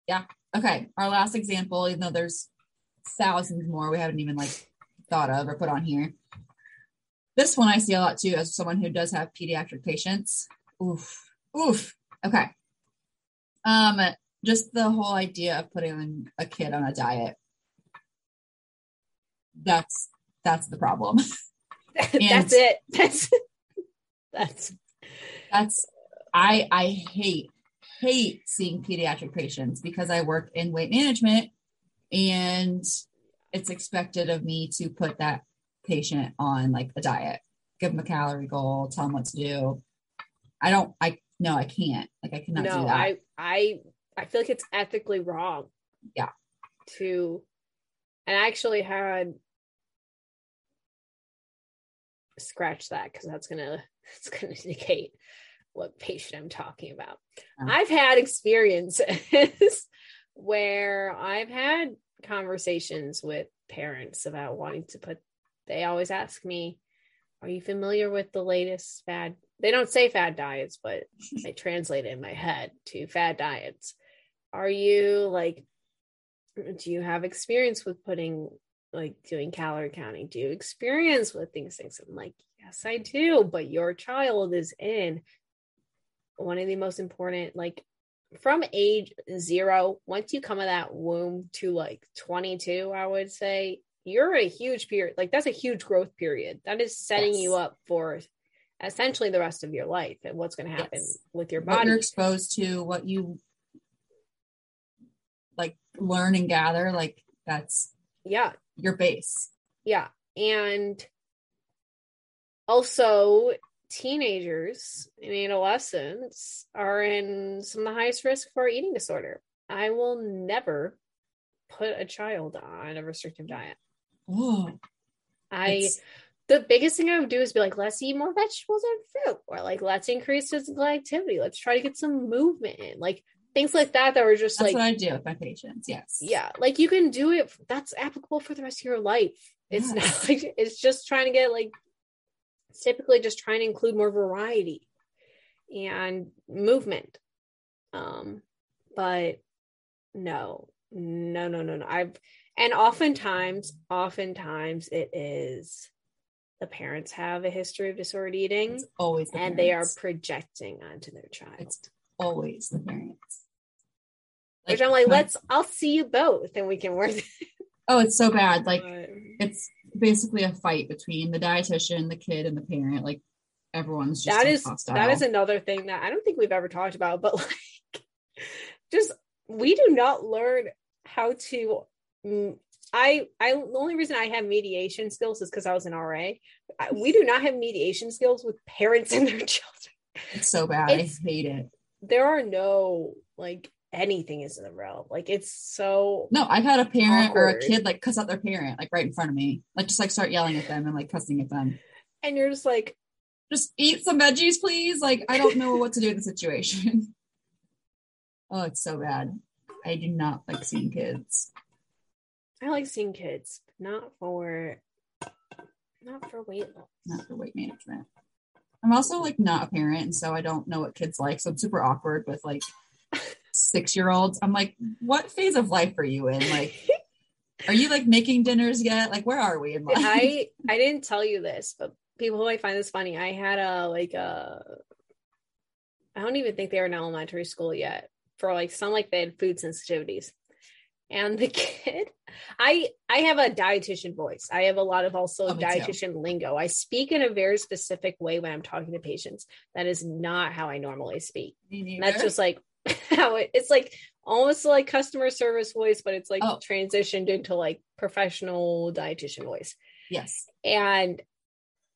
Yeah. Okay. Our last example, even though there's thousands more we haven't even like thought of or put on here. This one I see a lot too, as someone who does have pediatric patients. Oof, oof. Okay. Um, just the whole idea of putting a kid on a diet. That's that's the problem. that's it. That's that's that's I I hate hate seeing pediatric patients because I work in weight management and it's expected of me to put that patient on like a diet, give them a calorie goal, tell them what to do. I don't I no, I can't. Like I cannot no, do that. I I I feel like it's ethically wrong. Yeah. To and I actually had scratch that because that's gonna it's gonna indicate what patient I'm talking about. Oh. I've had experiences where I've had conversations with parents about wanting to put they always ask me, Are you familiar with the latest fad? They don't say fad diets, but I translate it in my head to fad diets. Are you like, do you have experience with putting like doing calorie counting? Do you experience with these things? I'm like, yes, I do, but your child is in one of the most important, like from age zero, once you come of that womb to like 22, I would say you're a huge period. Like that's a huge growth period. That is setting Yes. you up for essentially the rest of your life and what's going to happen Yes. with your what body. you're exposed to, what you like learn and gather, like that's yeah. your base. Yeah. And also, teenagers and adolescents are in some of the highest risk for eating disorder. I will never put a child on a restrictive diet. Oh, I the biggest thing I would do is be like, let's eat more vegetables and fruit, or like let's increase physical activity. Let's try to get some movement in, like things like that. That were just that's like what I do with my patients. Yes. yeah like you can do it that's applicable for the rest of your life it's Yes. not like it's just trying to get like it's typically just trying to include more variety and movement um but no no no no no i've and oftentimes oftentimes it is the parents have a history of disordered eating It's always the and they are projecting onto their child It's always the parents. which i'm like let's i'll see you both and we can work Oh, it's so bad. Like it's basically a fight between the dietitian, the kid, and the parent. Like everyone's just that like, is hostile. that is another thing that I don't think we've ever talked about, but like just we do not learn how to mm, I I the only reason I have mediation skills is because I was an RA. We do not have mediation skills with parents and their children. It's so bad. It's- I hate it. There are no like anything is in the realm. Like it's so No, I've had a parent or a kid like cuss out their parent like right in front of me, like just like start yelling at them and like cussing at them. and you're just like Just eat some veggies, please. Like I don't know what to do in the situation. oh, it's so bad. I do not like seeing kids. I like seeing kids, not for not for weight loss. not for weight management. I'm also like not a parent, and so I don't know what kids like. So I'm super awkward with like six year olds. I'm like, what phase of life are you in? Like, are you like making dinners yet? Like, where are we in life? I I didn't tell you this, but people might find this funny. I had a like a I don't even think they were in elementary school yet. For like sound like they had food sensitivities. And the kid, I I have a dietitian voice. I have a lot of also Oh, dietitian lingo. I speak in a very specific way when I'm talking to patients. That is not how I normally speak. Me And neither. that's just like how it, it's like almost like customer service voice, but it's like Oh. transitioned into like professional dietitian voice yes. and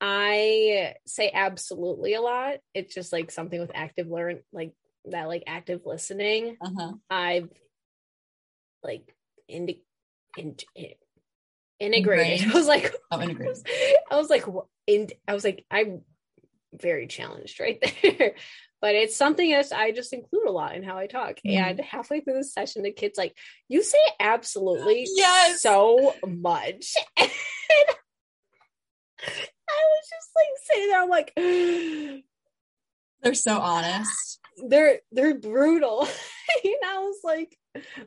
I say absolutely a lot. It's just like something with active learn, like that, like active listening. Uh huh. I've like indi- in, in- integrated. Ingrained. I was like, Oh, integrated. I was like, in, I was like, I'm very challenged right there. But it's something that I just include a lot in how I talk. Mhm. And halfway through the session, the kid's like, "You say absolutely Yes. so much." And I was just like sitting there. I'm like, They're so honest. They're they're brutal. and I was like,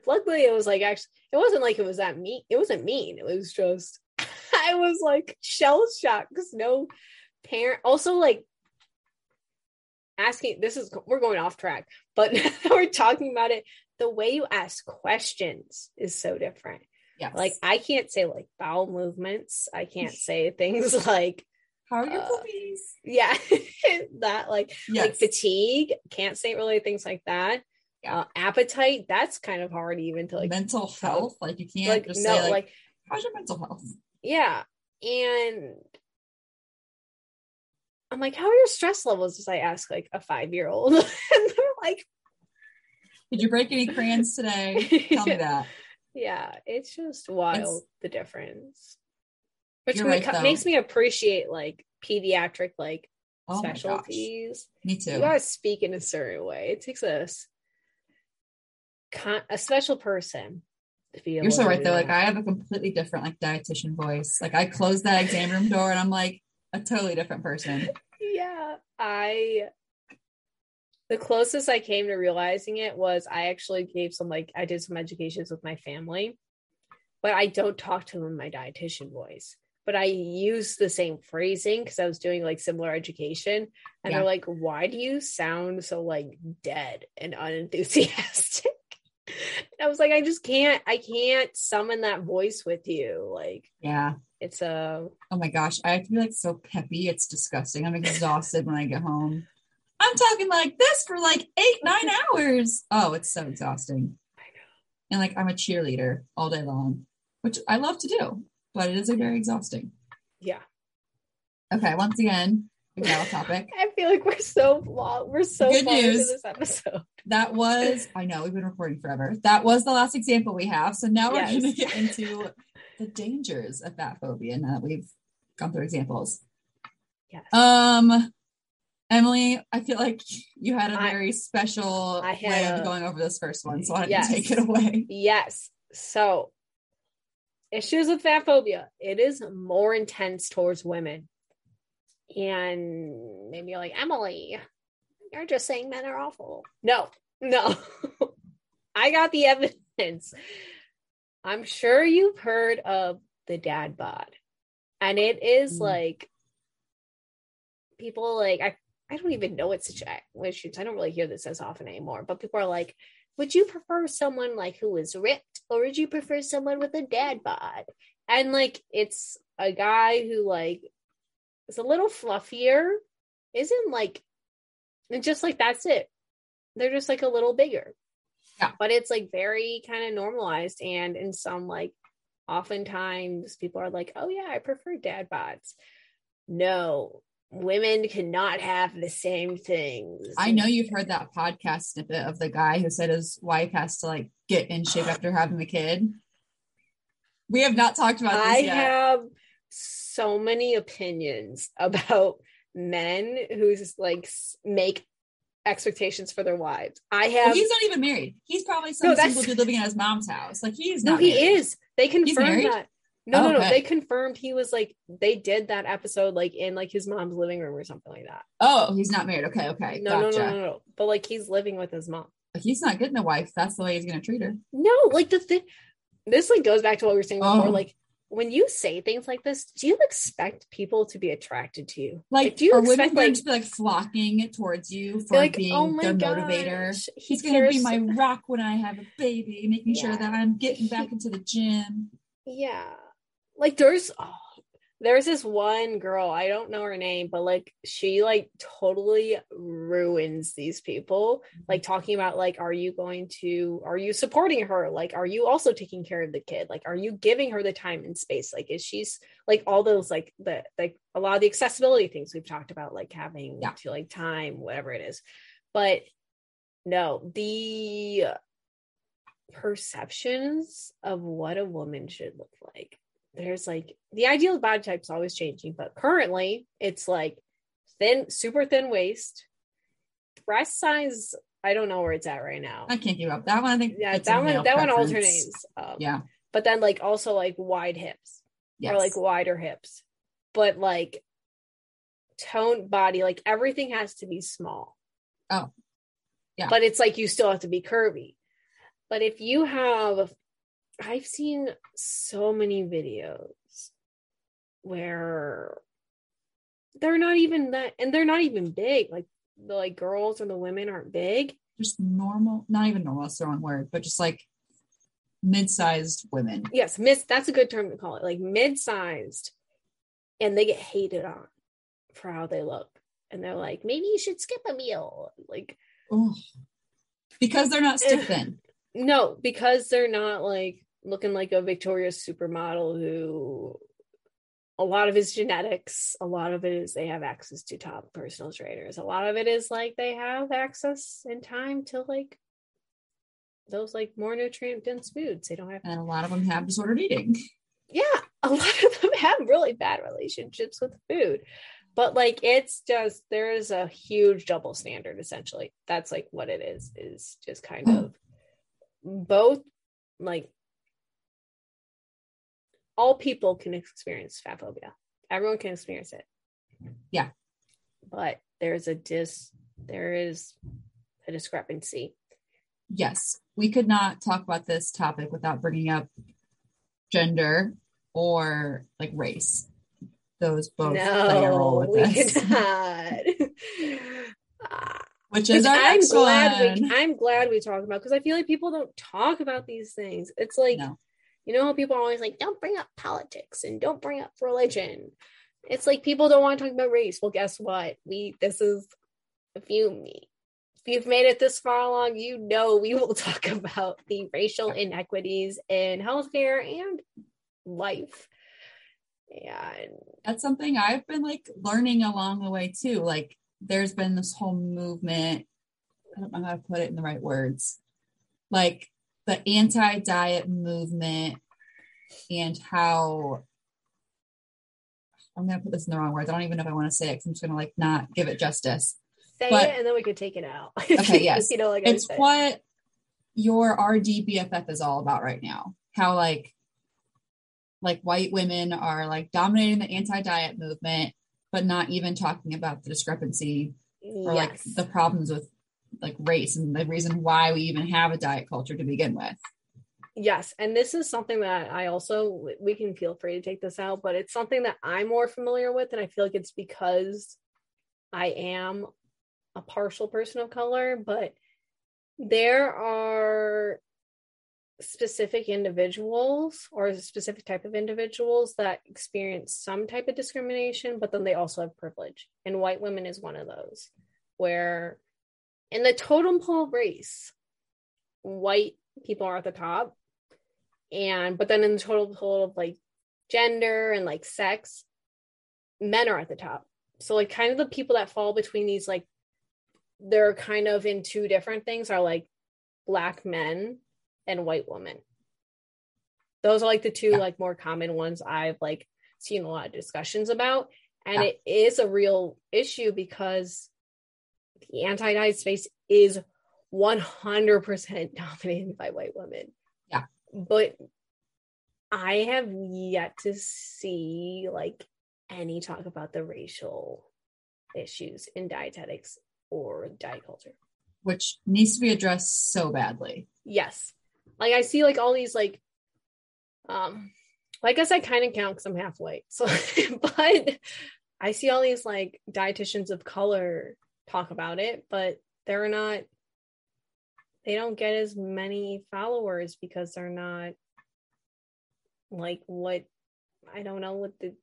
luckily it was like actually it wasn't like it was that mean. It wasn't mean. It was just I was like shell shocked because no parent also like asking this is we're going off track but we're talking about it the way you ask questions is so different Yes. like i can't say like bowel movements i can't say things like how are your uh, poopies? yeah that like Yes. like fatigue can't say really things like that Yeah. uh, appetite that's kind of hard even to like mental health. Like you can't like just no say like, like how's your mental health? yeah and i'm like how are your stress levels as i ask like a five year old and they're like Did you break any crayons today? Tell me that. yeah it's just wild It's- the difference which right, though. makes me appreciate like pediatric like Oh specialties Me you too. gotta speak in a certain way it takes a con- a special person to be You're so right though. Like. I have a completely different like dietitian voice. Like I close that exam room door and I'm like a totally different person. yeah i the closest i came to realizing it was i actually gave some like i did some educations with my family but i don't talk to them in my dietitian voice but i use the same phrasing because i was doing like similar education and Yeah. they're like why do you sound so like dead and unenthusiastic and i was like i just can't i can't summon that voice with you like Yeah. it's a Oh my gosh. I have to be like so peppy. It's disgusting. I'm exhausted when I get home. I'm talking like this for like eight, nine hours. Oh, it's so exhausting. I know. And like I'm a cheerleader all day long, which I love to do, but it is a very exhausting. yeah Okay, once again, the gal topic. I feel like we're so long. We're so Good news. this episode. That was, I know we've been recording forever. That was the last example we have. So now we're going to get into the dangers of fat phobia now that we've gone through examples. Yes. Um, Emily, I feel like you had a very special I way of going over this first one. So why don't Yes. you take it away? yes. So, issues with fat phobia. It is more intense towards women. And maybe you're like, Emily, you're just saying men are awful. No, no. I got the evidence. I'm sure you've heard of the dad bod. And it is Mm. like people like I I don't even know what situations. I don't really hear this as often anymore. But people are like, would you prefer someone like who is ripped, or would you prefer someone with a dad bod? And like it's a guy who like is a little fluffier, isn't like and just like that's it. They're just like a little bigger. Yeah. But it's like very kind of normalized and in some like oftentimes people are like, oh yeah, I prefer dad bods. No, women cannot have the same things. I know you've heard that podcast snippet of the guy who said his wife has to like get in shape after having the kid. We have not talked about this I yet. have so many opinions about men who just like make expectations for their wives. I have Well, he's not even married. He's probably some No, single dude living in his mom's house. Like he's no, not he married. is. They confirmed that. No, no, no. Okay. They confirmed he was like they did that episode like in like his mom's living room or something like that. Oh, he's not married. Okay, okay. No, gotcha. no, no, no, no. But like he's living with his mom. He's not getting a wife. That's the way he's gonna treat her. No, like the thing. This like goes back to what we were saying before. Oh. Like when you say things like this, do you expect people to be attracted to you? Like, do you expect like to be like flocking towards you for like, being oh their gosh, motivator? he He's gonna be my rock when I have a baby, making sure that I'm getting back into the gym. yeah like there's oh, there's this one girl i don't know her name but like she like totally ruins these people. Mm-hmm. Like talking about like are you going to are you supporting her? Like are you also taking care of the kid? Like are you giving her the time and space? Like is she's like all those like the like a lot of the accessibility things we've talked about like having Yeah. to like time whatever it is. But no the perceptions of what a woman should look like. There's like the ideal body type is always changing, but currently it's like thin, super thin waist, breast size. I don't know where it's at right now. I can't give up that one. I think Yeah, that one that one alternates. Um, Yeah. but then like also like wide hips Yes. or like wider hips, but like toned body, like everything has to be small. Oh. Yeah. But it's like you still have to be curvy. But if you have, I've seen so many videos where they're not even that and they're not even big like the like girls or the women aren't big Just normal, not even normal, that's the wrong word, but just like mid-sized women. yes miss that's a good term to call it like mid-sized and they get hated on for how they look and they're like maybe you should skip a meal like Ugh. Because they're not eh, stick thin. no because they're not like looking like a victoria's supermodel who a lot of his genetics a lot of it is they have access to top personal trainers a lot of it is like they have access and time to like those like more nutrient dense foods they don't have And a lot of them have disordered eating. yeah, a lot of them have really bad relationships with food. But like it's just there is a huge double standard essentially. That's like what it is, is just kind hmm. of both like all people can experience fat phobia. Everyone can experience it. Yeah. But there's a dis there is a discrepancy. Yes, we could not talk about this topic without bringing up gender or like race. Those both play a role with we this, which is our I'm next glad one. we I'm glad we talk about because I feel like people don't talk about these things. It's like No. You know how people are always like, don't bring up politics and don't bring up religion. It's like people don't want to talk about race. Well, guess what? We this is if you me if you've made it this far along, you know we will talk about the racial inequities in healthcare and life. And That's something I've been like learning along the way too. Like there's been this whole movement. I don't know how to put it in the right words. Like the anti-diet movement and how I'm gonna put this in the wrong words. I don't even know if I want to say it because I'm just gonna like not give it justice. say But- it and then we could take it out. Okay, yes. you know, like it's what your RD BFF is all about right now. How like like white women are like dominating the anti-diet movement, but not even talking about the discrepancy or like the problems with like race and the reason why we even have a diet culture to begin with. Yes, and this is something that I also we can feel free to take this out, but it's something that I'm more familiar with, and I feel like it's because I am a partial person of color, but there are specific individuals or a specific type of individuals that experience some type of discrimination, but then they also have privilege. And white women is one of those where in the totem pole race, white people are at the top. And but then in the total pole of like gender and like sex, men are at the top. So like kind of the people that fall between these like they're kind of in two different things are like black men and white women. Those are like the two Yeah. like more common ones I've like seen a lot of discussions about. And Yeah. it is a real issue because the anti-diet space is 100% dominated by white women. Yeah. But I have yet to see like any talk about the racial issues in dietetics or diet culture. Which needs to be addressed so badly. Yes. Like I see like all these like um well, I guess I kind of count because I'm half white. So but I see all these like dietitians of color talk about it, but they're not they don't get as many followers because they're not like what I don't know what the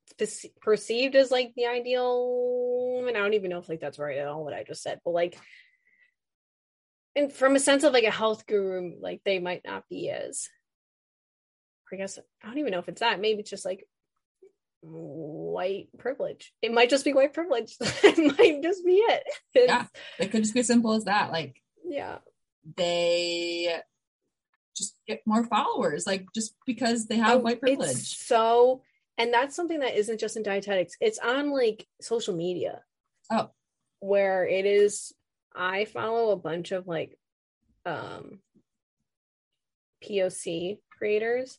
perceived as like the ideal and I don't even know if like that's right at all what I just said, but like and from a sense of like a health guru, like they might not be as I guess I don't even know if it's that. Maybe it's just like white privilege. It might just be white privilege. it might just be it. It's- Yeah. It could just be as simple as that. Like Yeah. they just get more followers, like just because they have Oh, white privilege. It's so and that's something that isn't just in dietetics. It's on like social media. Oh. Where it is I follow a bunch of like um POC creators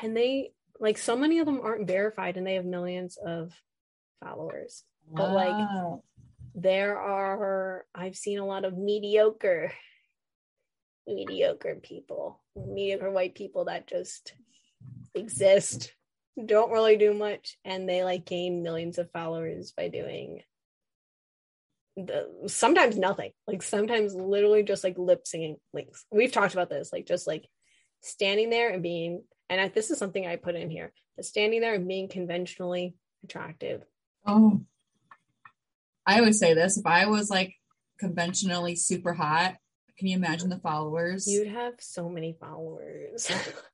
and they like so many of them aren't verified and they have millions of followers. but, like, there are i've seen a lot of mediocre mediocre people mediocre white people that just exist don't really do much and they like gain millions of followers by doing the sometimes nothing. Like sometimes literally just like lip singing links. We've talked about this like just like standing there and being and I, this is something i put in here standing there and being conventionally attractive Oh, I always say this: if I was like conventionally super hot, can you imagine the followers? you'd have so many followers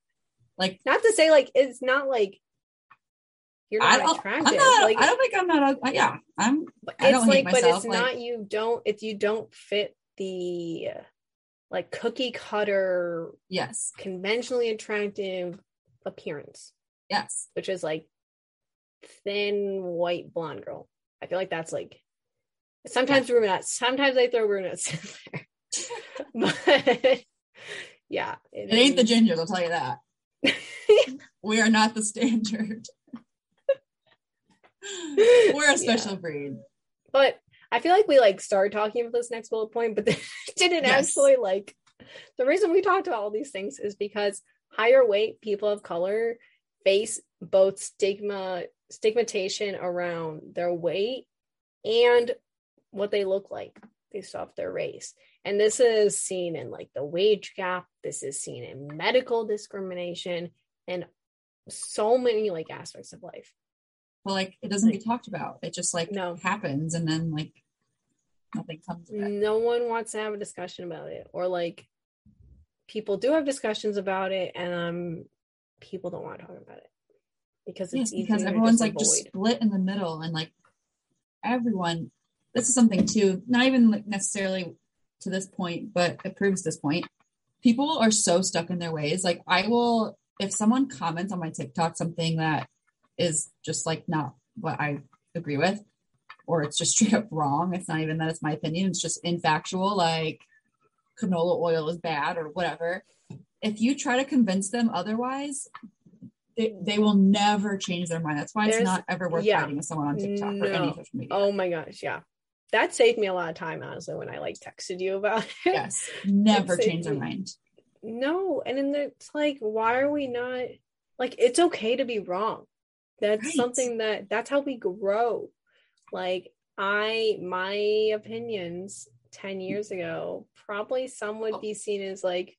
like, not to say like it's not like you're I not don't, attractive I'm not, like I don't think I'm not. uh, Yeah, I'm. But I it's don't hate like, but it's like- not you don't If you don't fit the like cookie cutter Yes, conventionally attractive appearance, yes. which is like thin white blonde girl. I feel like that's like sometimes brunettes, sometimes I throw brunettes in there. but yeah, It ain't the gingers. I'll tell you that. we are not the standard. We're a special Yeah. breed. but I feel like we like started talking about this next bullet point, but then didn't Yes. actually like the reason we talked about all these things is because higher weight people of color face both stigma stigmatization around their weight and what they look like based off their race. And this is seen in like the wage gap, this is seen in medical discrimination and so many like aspects of life. But like, it doesn't get talked about. It just like No. happens, and then like nothing comes no one wants to have a discussion about it or like people do have discussions about it and um people don't want to talk about it because it's easy because everyone's like just split in the middle, and like everyone. This is something too, not even like necessarily to this point, but it proves this point. People are so stuck in their ways. Like I will, if someone comments on my TikTok something that is just like not what I agree with, or it's just straight up wrong. It's not even that it's my opinion. It's just infactual, like canola oil is bad or whatever. If you try to convince them otherwise, they, they will never change their mind. That's why it's not ever worth yeah. fighting with someone on TikTok or any social media. oh my gosh yeah that saved me a lot of time honestly when i like texted you about it yes, never change their mind. no and then it's like why are we not like it's okay to be wrong that's Right. something that that's how we grow like i my opinions 10 mm-hmm. years ago probably some would Oh. be seen as like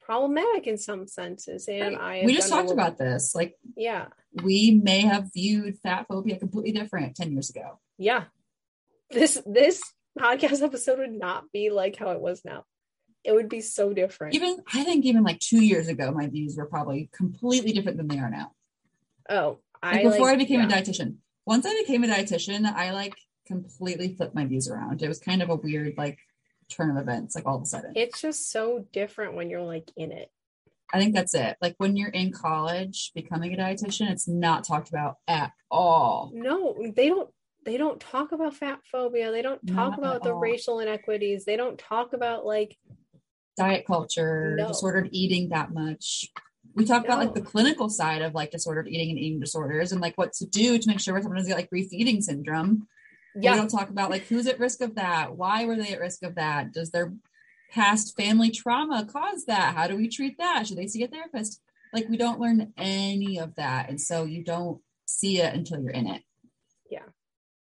problematic in some senses and Right. i We just talked little- about this. Like yeah we may have viewed fat phobia completely different 10 years ago. yeah this this podcast episode would not be like how it was now it would be so different Even I think even like two years ago, my views were probably completely different than they are now. oh i before like, I became yeah. a dietitian. Once I became a dietitian, I like completely flipped my views around. It was kind of a weird like turn of events, like all of a sudden. it's just so different when you're like in it I think that's it. Like when you're in college becoming a dietitian, it's not talked about at all. no they don't they don't talk about fat phobia they don't talk Not about the all. racial inequities they don't talk about like Diet culture, No. disordered eating that much. We talk about like the clinical side of like disordered eating and eating disorders and like what to do to make sure someone doesn't get like refeeding syndrome. Yeah. We don't talk about like who's at risk of that. Why were they at risk of that? Does their past family trauma cause that? How do we treat that? Should they see a therapist? Like we don't learn any of that. And so you don't see it until you're in it. Yeah.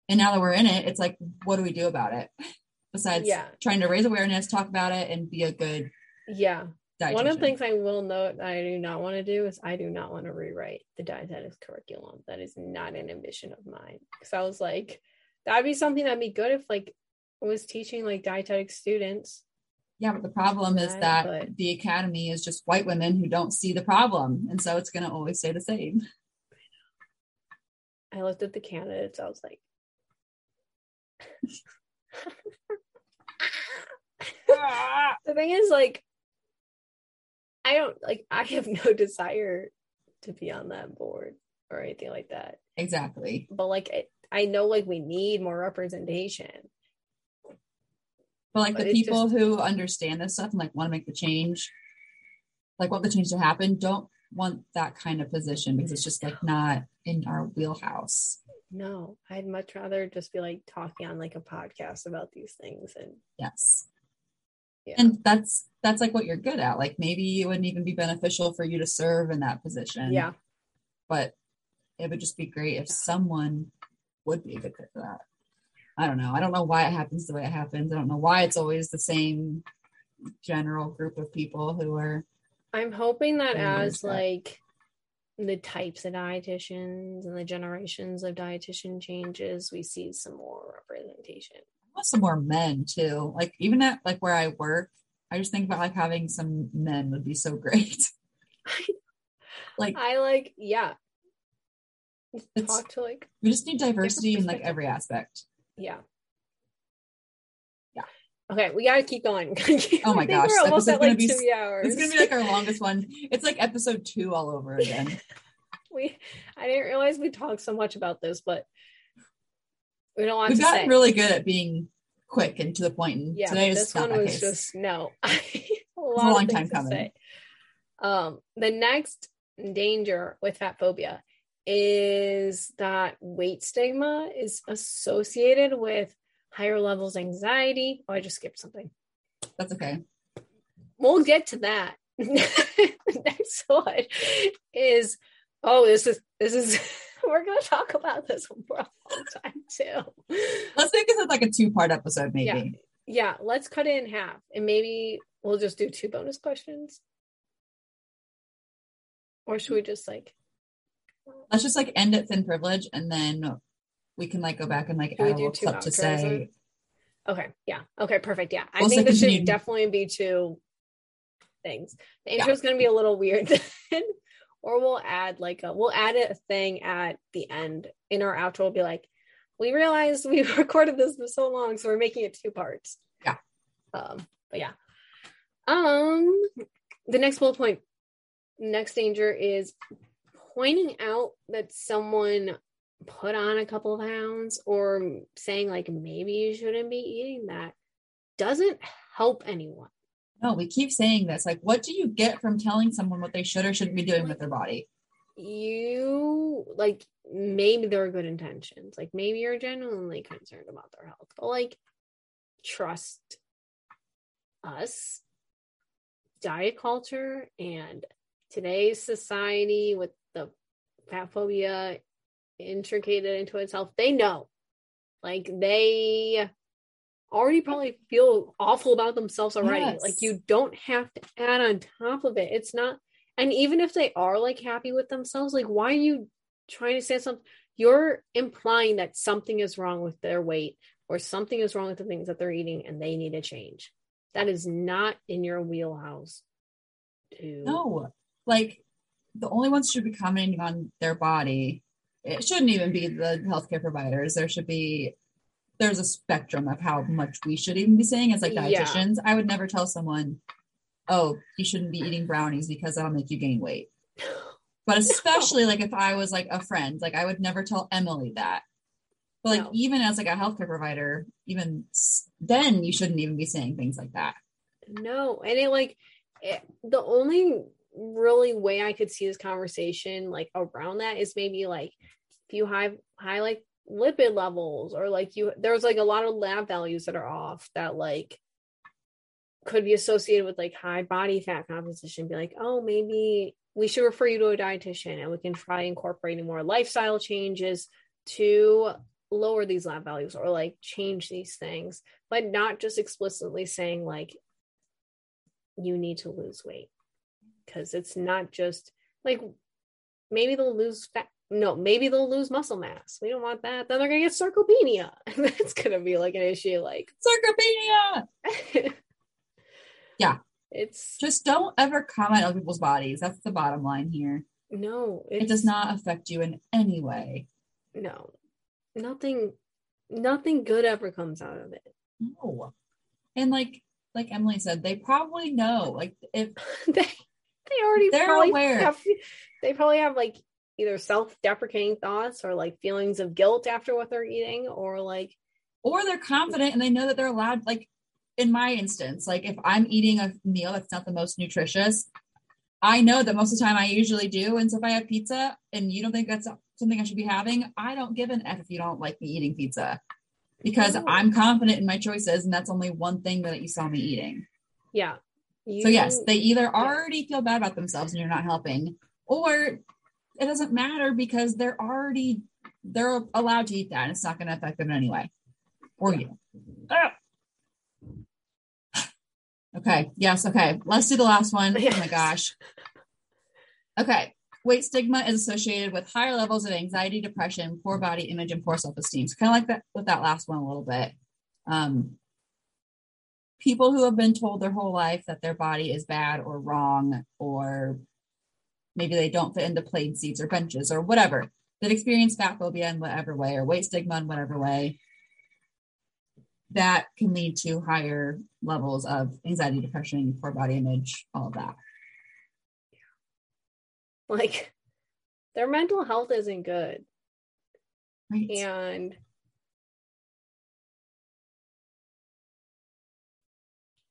And now that we're in it, it's like, what do we do about it? Besides Yeah. trying to raise awareness, talk about it, and be a good yeah dietitian. one of the things i will note that i do not want to do is i do not want to rewrite the dietetics curriculum that is not an ambition of mine because i was like that'd be something that'd be good if like I was teaching like dietetic students Yeah, but the problem is that but- the academy is just white women who don't see the problem. And so it's going to always stay the same. I looked at the candidates. I was like, the thing is, like, I don't like, I have no desire to be on that board or anything like that. Exactly. But like, I, I know like we need more representation. But like But the people who understand this stuff and like want to make the change, like want the change to happen, don't want that kind of position because it's just like not in our wheelhouse. No, I'd much rather just be like talking on like a podcast about these things and Yes. Yeah. And that's that's like what you're good at. Like maybe it wouldn't even be beneficial for you to serve in that position. yeah. But it would just be great if someone would be a good fit for that. I don't know. I don't know why it happens the way it happens. I don't know why it's always the same general group of people who are I'm hoping that as that. like the types of dietitians and the generations of dietitian changes, we see some more representation. Want some more men too. Like even at like where I work, I just think about like having some men would be so great. like I like, yeah. It's- Talk to like, we just need diversity in like every aspect. yeah. Yeah. Okay, we gotta keep going. Oh my gosh, we're almost at like be- two hours. It's gonna be like our longest one. It's like episode two all over again. we. I didn't realize we talked so much about this, but we don't want We've to gotten say. really good at being quick and to the point, and yeah, today this one was case. just no. a a long time coming. Um, the next danger with fat phobia is that weight stigma is associated with higher levels of anxiety. Oh, I just skipped something. That's okay. We'll get to that. next one is oh, this is this is we're gonna talk about this for a long time too. Let's make this like a two part episode, maybe. Yeah. Yeah, let's cut it in half and maybe we'll just do two bonus questions. Or should we just like Let's just like end at thin privilege, and then we can like go back and like add a do little two clip to say. Okay, yeah. Okay, perfect. Yeah. I Also think this should definitely be two things. The Yeah. intro is going to be a little weird then, or we'll add like a we'll add a thing at the end in our outro. We'll be like, we realized we recorded this for so long, so we're making it two parts. Yeah. Um, but yeah. Um, the next bullet point, next danger is pointing out that someone put on a couple of pounds or saying like maybe you shouldn't be eating that doesn't help anyone. No, we keep saying this. Like, what do you get from telling someone what they should or shouldn't be doing with their body? You like maybe there are good intentions, like maybe you're genuinely concerned about their health, but like trust us, diet culture, and today's society with the fat phobia intricated into itself. They know, like they already probably feel awful about themselves already. Yes. Like you don't have to add on top of it. It's not and even if they are like happy with themselves, like why are you trying to say something? You're implying that something is wrong with their weight or something is wrong with the things that they're eating and they need a change. That is not in your wheelhouse. To No, like the only ones should be commenting on their body. It shouldn't even be the healthcare providers. There should be. There's a spectrum of how much we should even be saying as like Yeah. dietitians. I would never tell someone, "Oh, you shouldn't be eating brownies because that'll make you gain weight." But especially like if I was like a friend, like I would never tell Emily that. But like No. even as like a healthcare provider, even then you shouldn't even be saying things like that. No, and it like it, the only really way I could see this conversation like around that is maybe like if you have high like lipid levels or like you there's like a lot of lab values that are off that like could be associated with like high body fat composition be like oh maybe we should refer you to a dietitian and we can try incorporating more lifestyle changes to lower these lab values or like change these things but not just explicitly saying like you need to lose weight because it's not just like maybe they'll lose fat no maybe they'll lose muscle mass we don't want that then they're gonna get sarcopenia that's gonna be like an issue like Sarcopenia. Yeah. it's Just don't ever comment on people's bodies. That's the bottom line here. no It does not affect you in any way. no nothing nothing good ever comes out of it No. And like like Emily said, they probably know. Like if they they already They're aware. have, they probably have like either self-deprecating thoughts or like feelings of guilt after what they're eating or like or they're confident and they know that they're allowed like in my instance, like if I'm eating a meal that's not the most nutritious, I know that most of the time I usually do. And so if I have pizza and you don't think that's something I should be having, I don't give an F if you don't like me eating pizza. Because. I'm confident in my choices and that's only one thing that you saw me eating. yeah So yes, they either already feel bad about themselves and you're not helping, or it doesn't matter because they're already they're allowed to eat that. And it's not going to affect them in any way. Or you. Ah. okay. Yes. Okay. Let's do the last one. Oh my gosh. Okay. Weight stigma is associated with higher levels of anxiety depression poor body image and poor self-esteem. So kind of like that with that last one a little bit. Um people who have been told their whole life that their body is bad or wrong or maybe they don't fit into plane seats or benches or whatever that experience fat phobia in whatever way or weight stigma in whatever way that can lead to higher levels of anxiety depression poor body image all of that Like their mental health isn't good. right And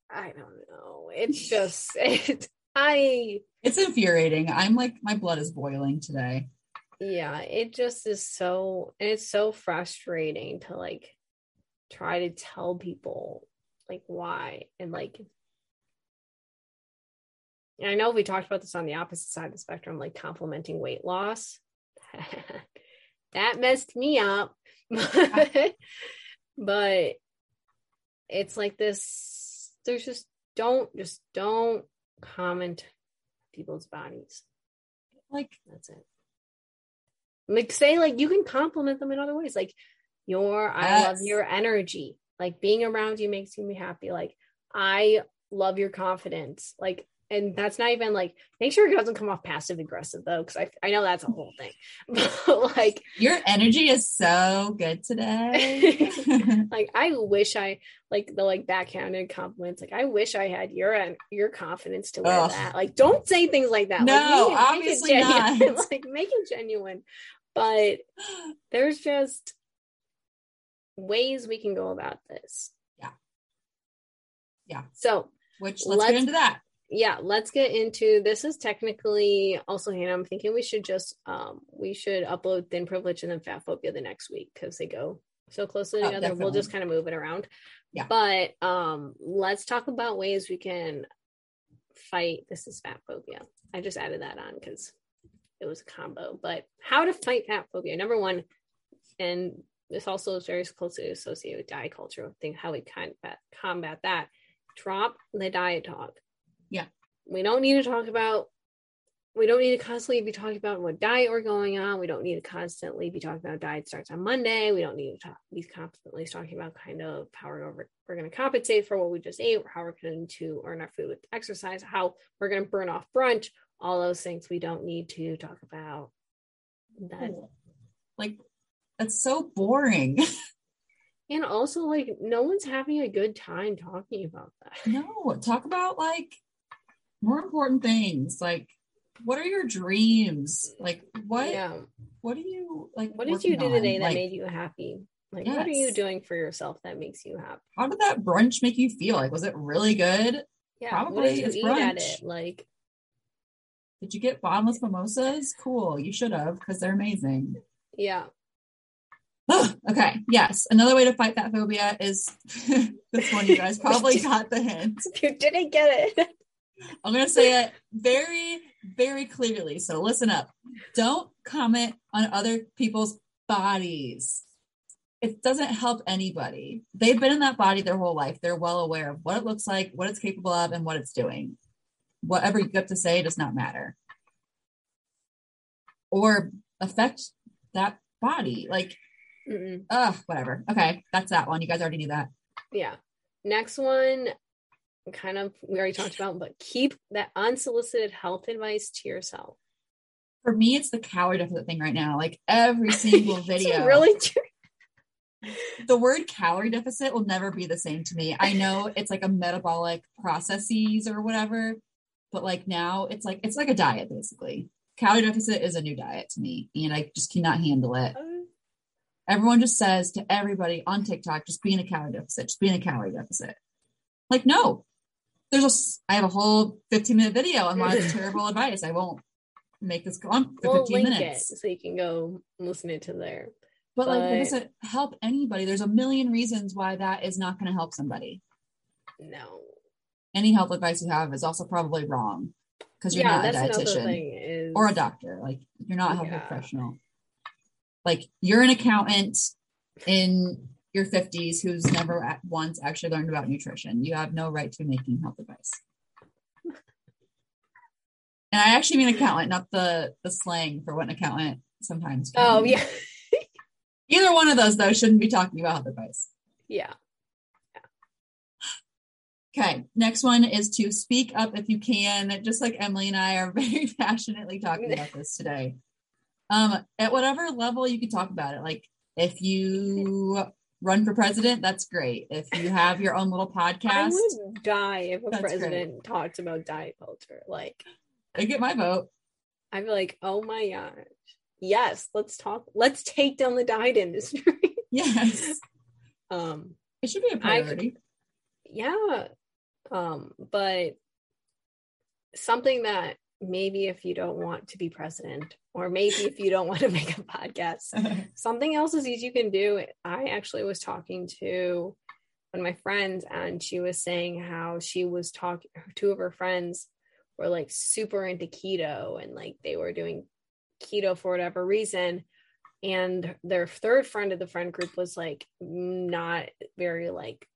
I don't know. It's just it I it's infuriating i'm like my blood is boiling today yeah, it just is so and it's so frustrating to like try to tell people like why and like and I know we talked about this on the opposite side of the spectrum, like complimenting weight loss. that messed me up. but it's like this there's just don't just don't comment people's bodies. like That's it. Like say like you can compliment them in other ways. Like your I love your energy. Like being around you makes me happy. Like I love your confidence. Like and that's not even like make sure it doesn't come off passive aggressive though, because I I know that's a whole thing. But like your energy is so good today like I wish I like the like backhanded compliments. Like I wish I had your en- your confidence to wear Ugh. that. Like don't say things like that. No, like, obviously genuine. not. like make it genuine. But there's just ways we can go about this. Yeah. Yeah. So which let's, Let's- get into that yeah, let's get into this. Is technically also Hannah. I'm thinking we should just um we should upload thin privilege and then fat phobia the next week because they go so closely Oh, together. We'll just kind of move it around. Yeah. But um let's talk about ways we can fight this is fat phobia. I just added that on because it was a combo. But how to fight fat phobia. Number one, and this also is very closely associated with diet culture. Think how we combat combat that. Drop the diet talk. Yeah. We don't need to talk about we don't need to constantly be talking about what diet we're going on. We don't need to constantly be talking about diet starts on Monday. We don't need to talk, be constantly talking about kind of how we're, over, we're going to compensate for what we just ate, or how we're going to earn our food with exercise, how we're going to burn off brunch, all those things we don't need to talk about. That like that's so boring and also like no one's having a good time talking about that. no talk about like more important things like what are your dreams like what Yeah. what do you like What did you do today on? that Like, made you happy? Like, what are you doing for yourself that makes you happy? how did that brunch make you feel like was it really good Yeah. Probably did you it's brunch. it? Like, did you get bottomless mimosas cool you should have because they're amazing yeah. Oh, okay yes another way to fight that phobia is this one you guys probably got the hint You didn't get it. I'm going to say it very, very clearly. So listen up. Don't comment on other people's bodies. It doesn't help anybody. They've been in that body their whole life. They're well aware of what it looks like, what it's capable of, and what it's doing. Whatever you have to say does not matter or affect that body. Like, ugh, whatever. Okay, that's that one. You guys already knew that. Yeah. Next one, kind of, we already talked about, but keep that unsolicited health advice to yourself. For me, it's the calorie deficit thing right now. Like every single video. really true. the word calorie deficit will never be the same to me. I know it's like a metabolic processes or whatever, but like now it's like it's like a diet basically. Calorie deficit is a new diet to me, and I just cannot handle it. Oh. Everyone just says to everybody on TikTok, just be in a calorie deficit, just be in a calorie deficit. Like, no, there's a, I have a whole 15 minute video on why it's terrible advice. I won't make this go on for We'll 15 link minutes. it so you can go listen it to there. But like, But- it doesn't help anybody. There's a million reasons why that is not going to help somebody. No. Any health advice you have is also probably wrong. because you're yeah, not a dietitian is or a doctor. Like you're not a health Yeah. professional. Like you're an accountant in your 50s who's never at once actually learned about nutrition. You have no right to making health advice. And I actually mean accountant, not the the slang for what an accountant sometimes. Oh yeah. Either one of those though shouldn't be talking about health advice. Yeah. Okay, next one is to speak up if you can. Just like Emily and I are very passionately talking about this today. Um, at whatever level you can talk about it. Like if you run for president, that's great. If you have your own little podcast, I would die if a That's great. president talked about diet culture. Like I get my vote. I'd be like, oh my gosh. Yes, let's talk. Let's take down the diet industry. Yes, um, it should be a I priority. yeah. Um, but something that maybe if you don't want to be president, or maybe if you don't want to make a podcast, something else is easy you can do. I actually was talking to one of my friends, and she was saying how she was talking. Two of her friends were like super into keto, and like they were doing keto for whatever reason. And their third friend of the friend group was like not very like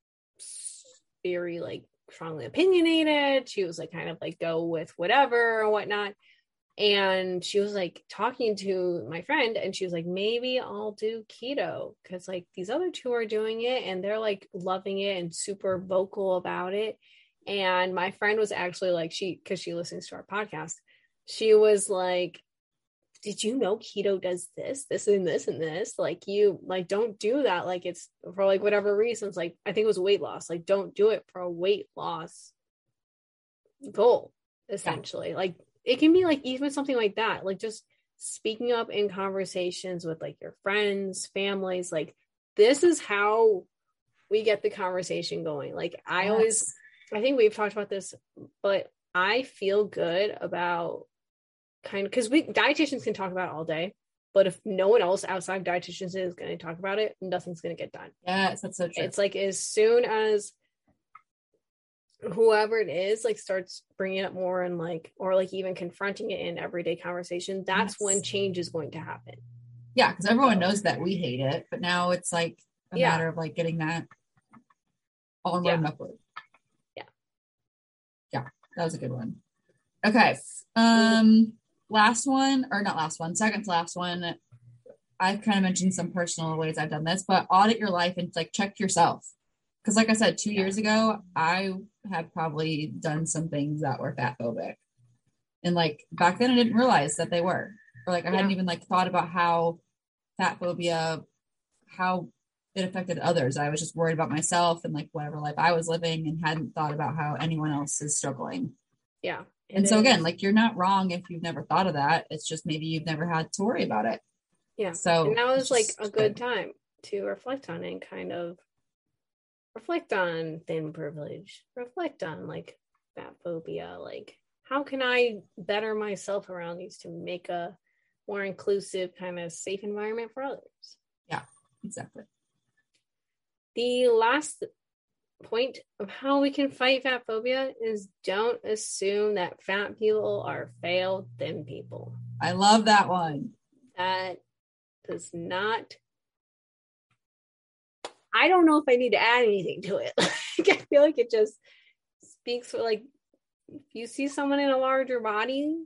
very like strongly opinionated. She was like kind of like go with whatever or whatnot and she was like talking to my friend and she was like maybe i'll do keto because like these other two are doing it and they're like loving it and super vocal about it and my friend was actually like she because she listens to our podcast she was like did you know keto does this this and this and this? Like you like don't do that like it's for like whatever reasons. Like i think it was weight loss. Like don't do it for a weight loss goal essentially. Like it can be like even something like that like just speaking up in conversations with like your friends families like this is how we get the conversation going. Like i always i think we've talked about this but i feel good about kind of because we dietitians can talk about it all day but if no one else outside of dietitians is going to talk about it nothing's going to get done Yes, that's so true. it's like as soon as whoever it is like starts bringing it up more and like or like even confronting it in everyday conversation that's when change is going to happen yeah, because everyone knows that we hate it, but now it's like a Yeah. matter of like getting that onward Yeah. and upward. Yeah. Yeah, that was a good one. Okay. Um last one, or not last one, second to last one. I've kind of mentioned some personal ways I've done this, but audit your life and like check yourself. Because like I said, two years ago, I had probably done some things that were fat phobic. And like back then I didn't realize that they were. Or like I hadn't even like thought about how fat phobia, how it affected others. I was just worried about myself and like whatever life I was living and hadn't thought about how anyone else is struggling. yeah And so again, like you're not wrong if you've never thought of that. It's just maybe you've never had to worry about it. yeah So and that was like a good time to reflect on and kind of reflect on thin privilege reflect on like fat phobia like how can i better myself around these to make a more inclusive kind of safe environment for others Yeah, Exactly. the last point of how we can fight fat phobia is don't assume that fat people are failed thin people I love that one. that does not i don't know if i need to add anything to it like, i feel like it just speaks for like if you see someone in a larger body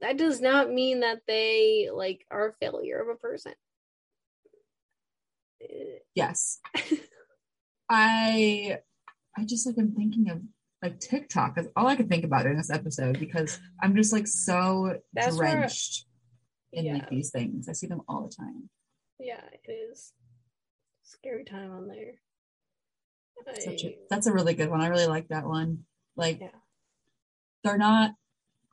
that does not mean that they like are a failure of a person Yes. I I just like I'm thinking of like TikTok is all I could think about during this episode because I'm just like so That's where- drenched in yeah like these things. I see them all the time. yeah it is scary time on there Such a, I- that's a really good one. I really like that one. Like Yeah. they're not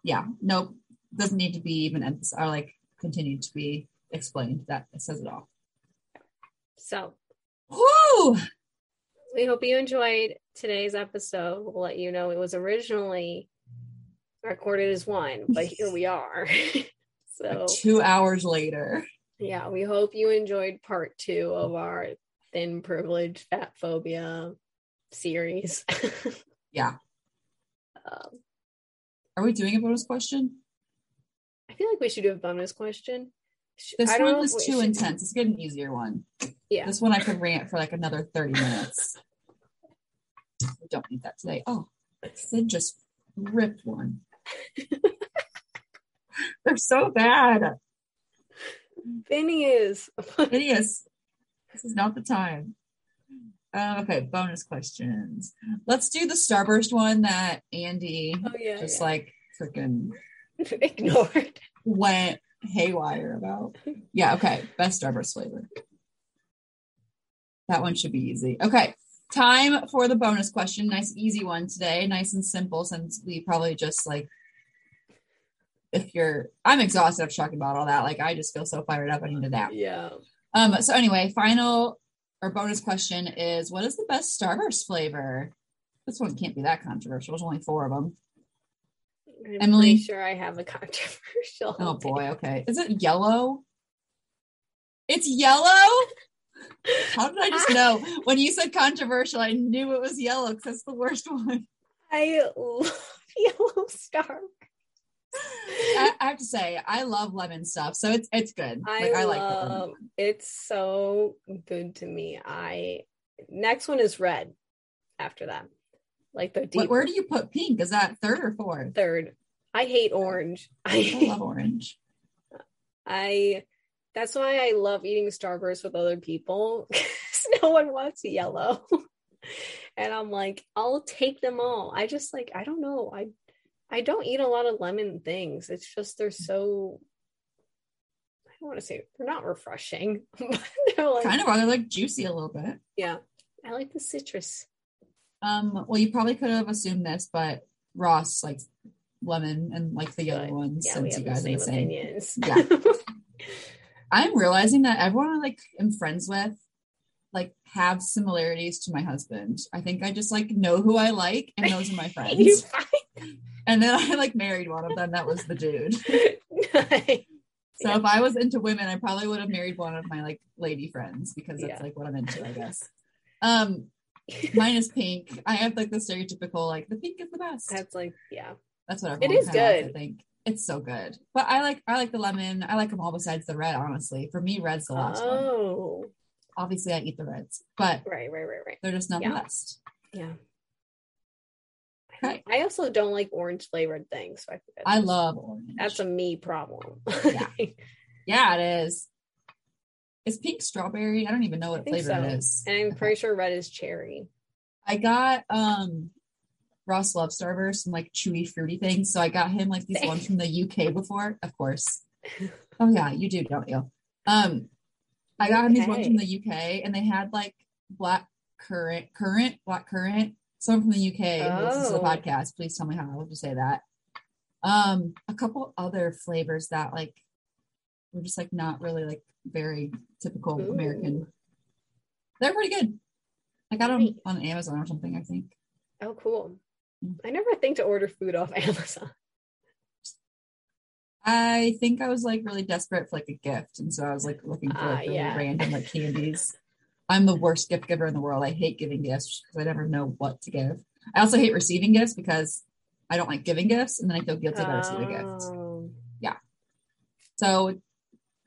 yeah, nope. Doesn't need to be even emphasized or like continue to be explained. That says it all. so Whoo! We hope you enjoyed today's episode. We'll let you know it was originally recorded as one, but here we are. so, Like two hours later. yeah, we hope you enjoyed part two of our thin privilege fat phobia series. Yeah. um, Are we doing a bonus question? I feel like we should do a bonus question. This one was too intense. Let's get an easier one. Yeah. This one I could rant for like another 30 minutes. We don't need that today. Oh, Sid just ripped one. They're so bad. Phineas. Hideous. This is not the time. Uh, okay, bonus questions. Let's do the Starburst one that Andy Oh yeah. just yeah. like freaking ignored. went haywire about. Yeah, okay. Best Starburst flavor. That one should be easy. Okay. Time for the bonus question. Nice easy one today. Nice and simple since we probably just like if you're I'm exhausted of talking about all that. Like I just feel so fired up. I need a nap. Yeah. Um so anyway, final or bonus question is what is the best Starburst flavor? This one can't be that controversial. There's only four of them. I'm Emily? sure I have a controversial. Oh boy, okay. Is it yellow? It's yellow? How did I just know? When you said controversial, I knew it was yellow because that's the worst one. I love Yellow Star. I, I have to say, I love lemon stuff, so it's it's good. I, Like I like love it's so good to me. I next one is red after that. Like the deep What, where do you put pink? Is that third or fourth? third. I hate orange. I I love orange. I that's why I love eating Starburst with other people. 'cause no one wants yellow. and I'm like, I'll take them all. I just like I don't know. I I don't eat a lot of lemon things. It's just they're so I don't want to say they're not refreshing, they're like Kind of are. They're like juicy a little bit. yeah. I like the citrus. Um, well, you probably could have assumed this, but Ross likes lemon and like the yellow ones Yeah, we since have you guys the are same the same. opinions. Yeah. I'm realizing that everyone I like am friends with like have similarities to my husband. I think I just like know who I like and those are my friends. and then I like married one of them. That was the dude. Nice. So Yeah. if I was into women, I probably would have married one of my like lady friends because that's Yeah. like what I'm into, I guess. Um, mine is pink. I have like the stereotypical like the pink is the best. That's like yeah. That's what It is likes, good. I think it's so good. But I like I like the lemon. I like them all besides the red. Honestly, for me, red's the last one. Oh, Obviously, I eat the reds, but right, right, right, right. they're just not Yeah. the best. Yeah. Okay. I also don't like orange flavored things. So I, I love orange. that's a me problem. Yeah. yeah, it is. Is pink strawberry? I don't even know what flavor so. it is. and I'm pretty sure red is cherry. I got um Ross Love Starburst some like chewy fruity things. So I got him like these ones from the UK before, of course. Oh yeah, you do, don't you? Um I got him these ones from the UK and they had like black currant currant, black currant, some from the UK. This is the Oh. podcast. Please tell me how I would just say that. Um, a couple other flavors that like were just like not really like very typical Ooh. American. They're pretty good. I got them on Amazon or something, I think. Oh, cool. Mm. I never think to order food off Amazon. I think I was like really desperate for like a gift, and so I was like looking for Ah, like really yeah. random like candies. I'm the worst gift giver in the world. I hate giving gifts because I never know what to give. I also hate receiving gifts because I don't like giving gifts, and then I feel guilty about receiving a gift. Oh, So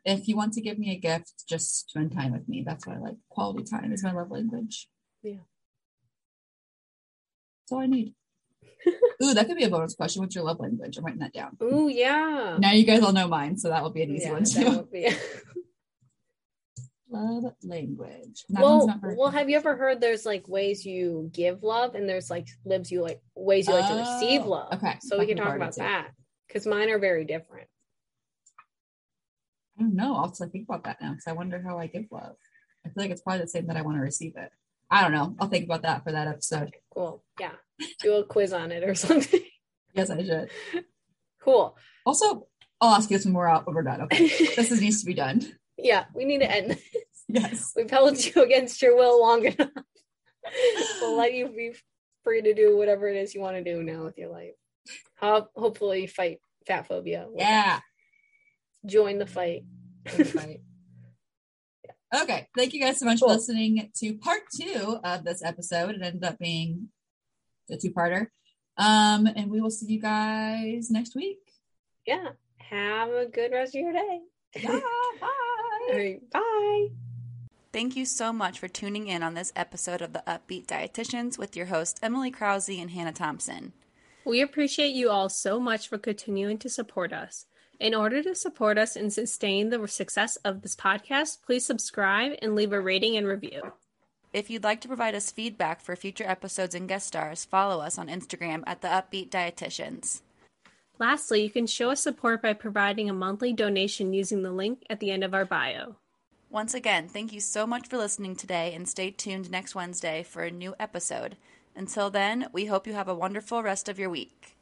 if you want to give me a gift, just spend time with me. That's what I like. Quality time is my love language. Yeah. That's all I need. Ooh, that could be a bonus question. What's your love language? I'm writing that down. Ooh, yeah. Now you guys all know mine, so that will be an easy Yeah, one too. Love language. That well, well, have you ever heard there's like ways you give love and there's like lives you like ways you like to receive Oh, love. okay. So we can talk about it, that because mine are very different. I don't know. I'll have to think about that now because I wonder how I give love. I feel like it's probably the same that I want to receive it. I don't know. I'll think about that for that episode. Cool. Yeah. Do a quiz on it or something. Yes, I should. cool. Also, I'll ask you this when we're out when we're done. Okay. This is, needs to be done. yeah, we need to end this. Yes. We've held you against your will long enough. we'll let you be free to do whatever it is you want to do now with your life. Ho- hopefully, fight fat phobia. Yeah. Join the fight. Right. Okay. Thank you guys so much for listening to part two of this episode. It ended up being a two parter. Um, and we will see you guys next week. Yeah. Have a good rest of your day. Yeah, bye. All right, bye. Thank you so much for tuning in on this episode of the Up-Beet Dietitians with your hosts Emily Krause and Hannah Thompson. We appreciate you all so much for continuing to support us. In order to support us and sustain the success of this podcast, please subscribe and leave a rating and review. If you'd like to provide us feedback for future episodes and guest stars, follow us on Instagram at the Up-Beet Dietitians. Lastly, you can show us support by providing a monthly donation using the link at the end of our bio. Once again, thank you so much for listening today and stay tuned next Wednesday for a new episode. Until then, we hope you have a wonderful rest of your week.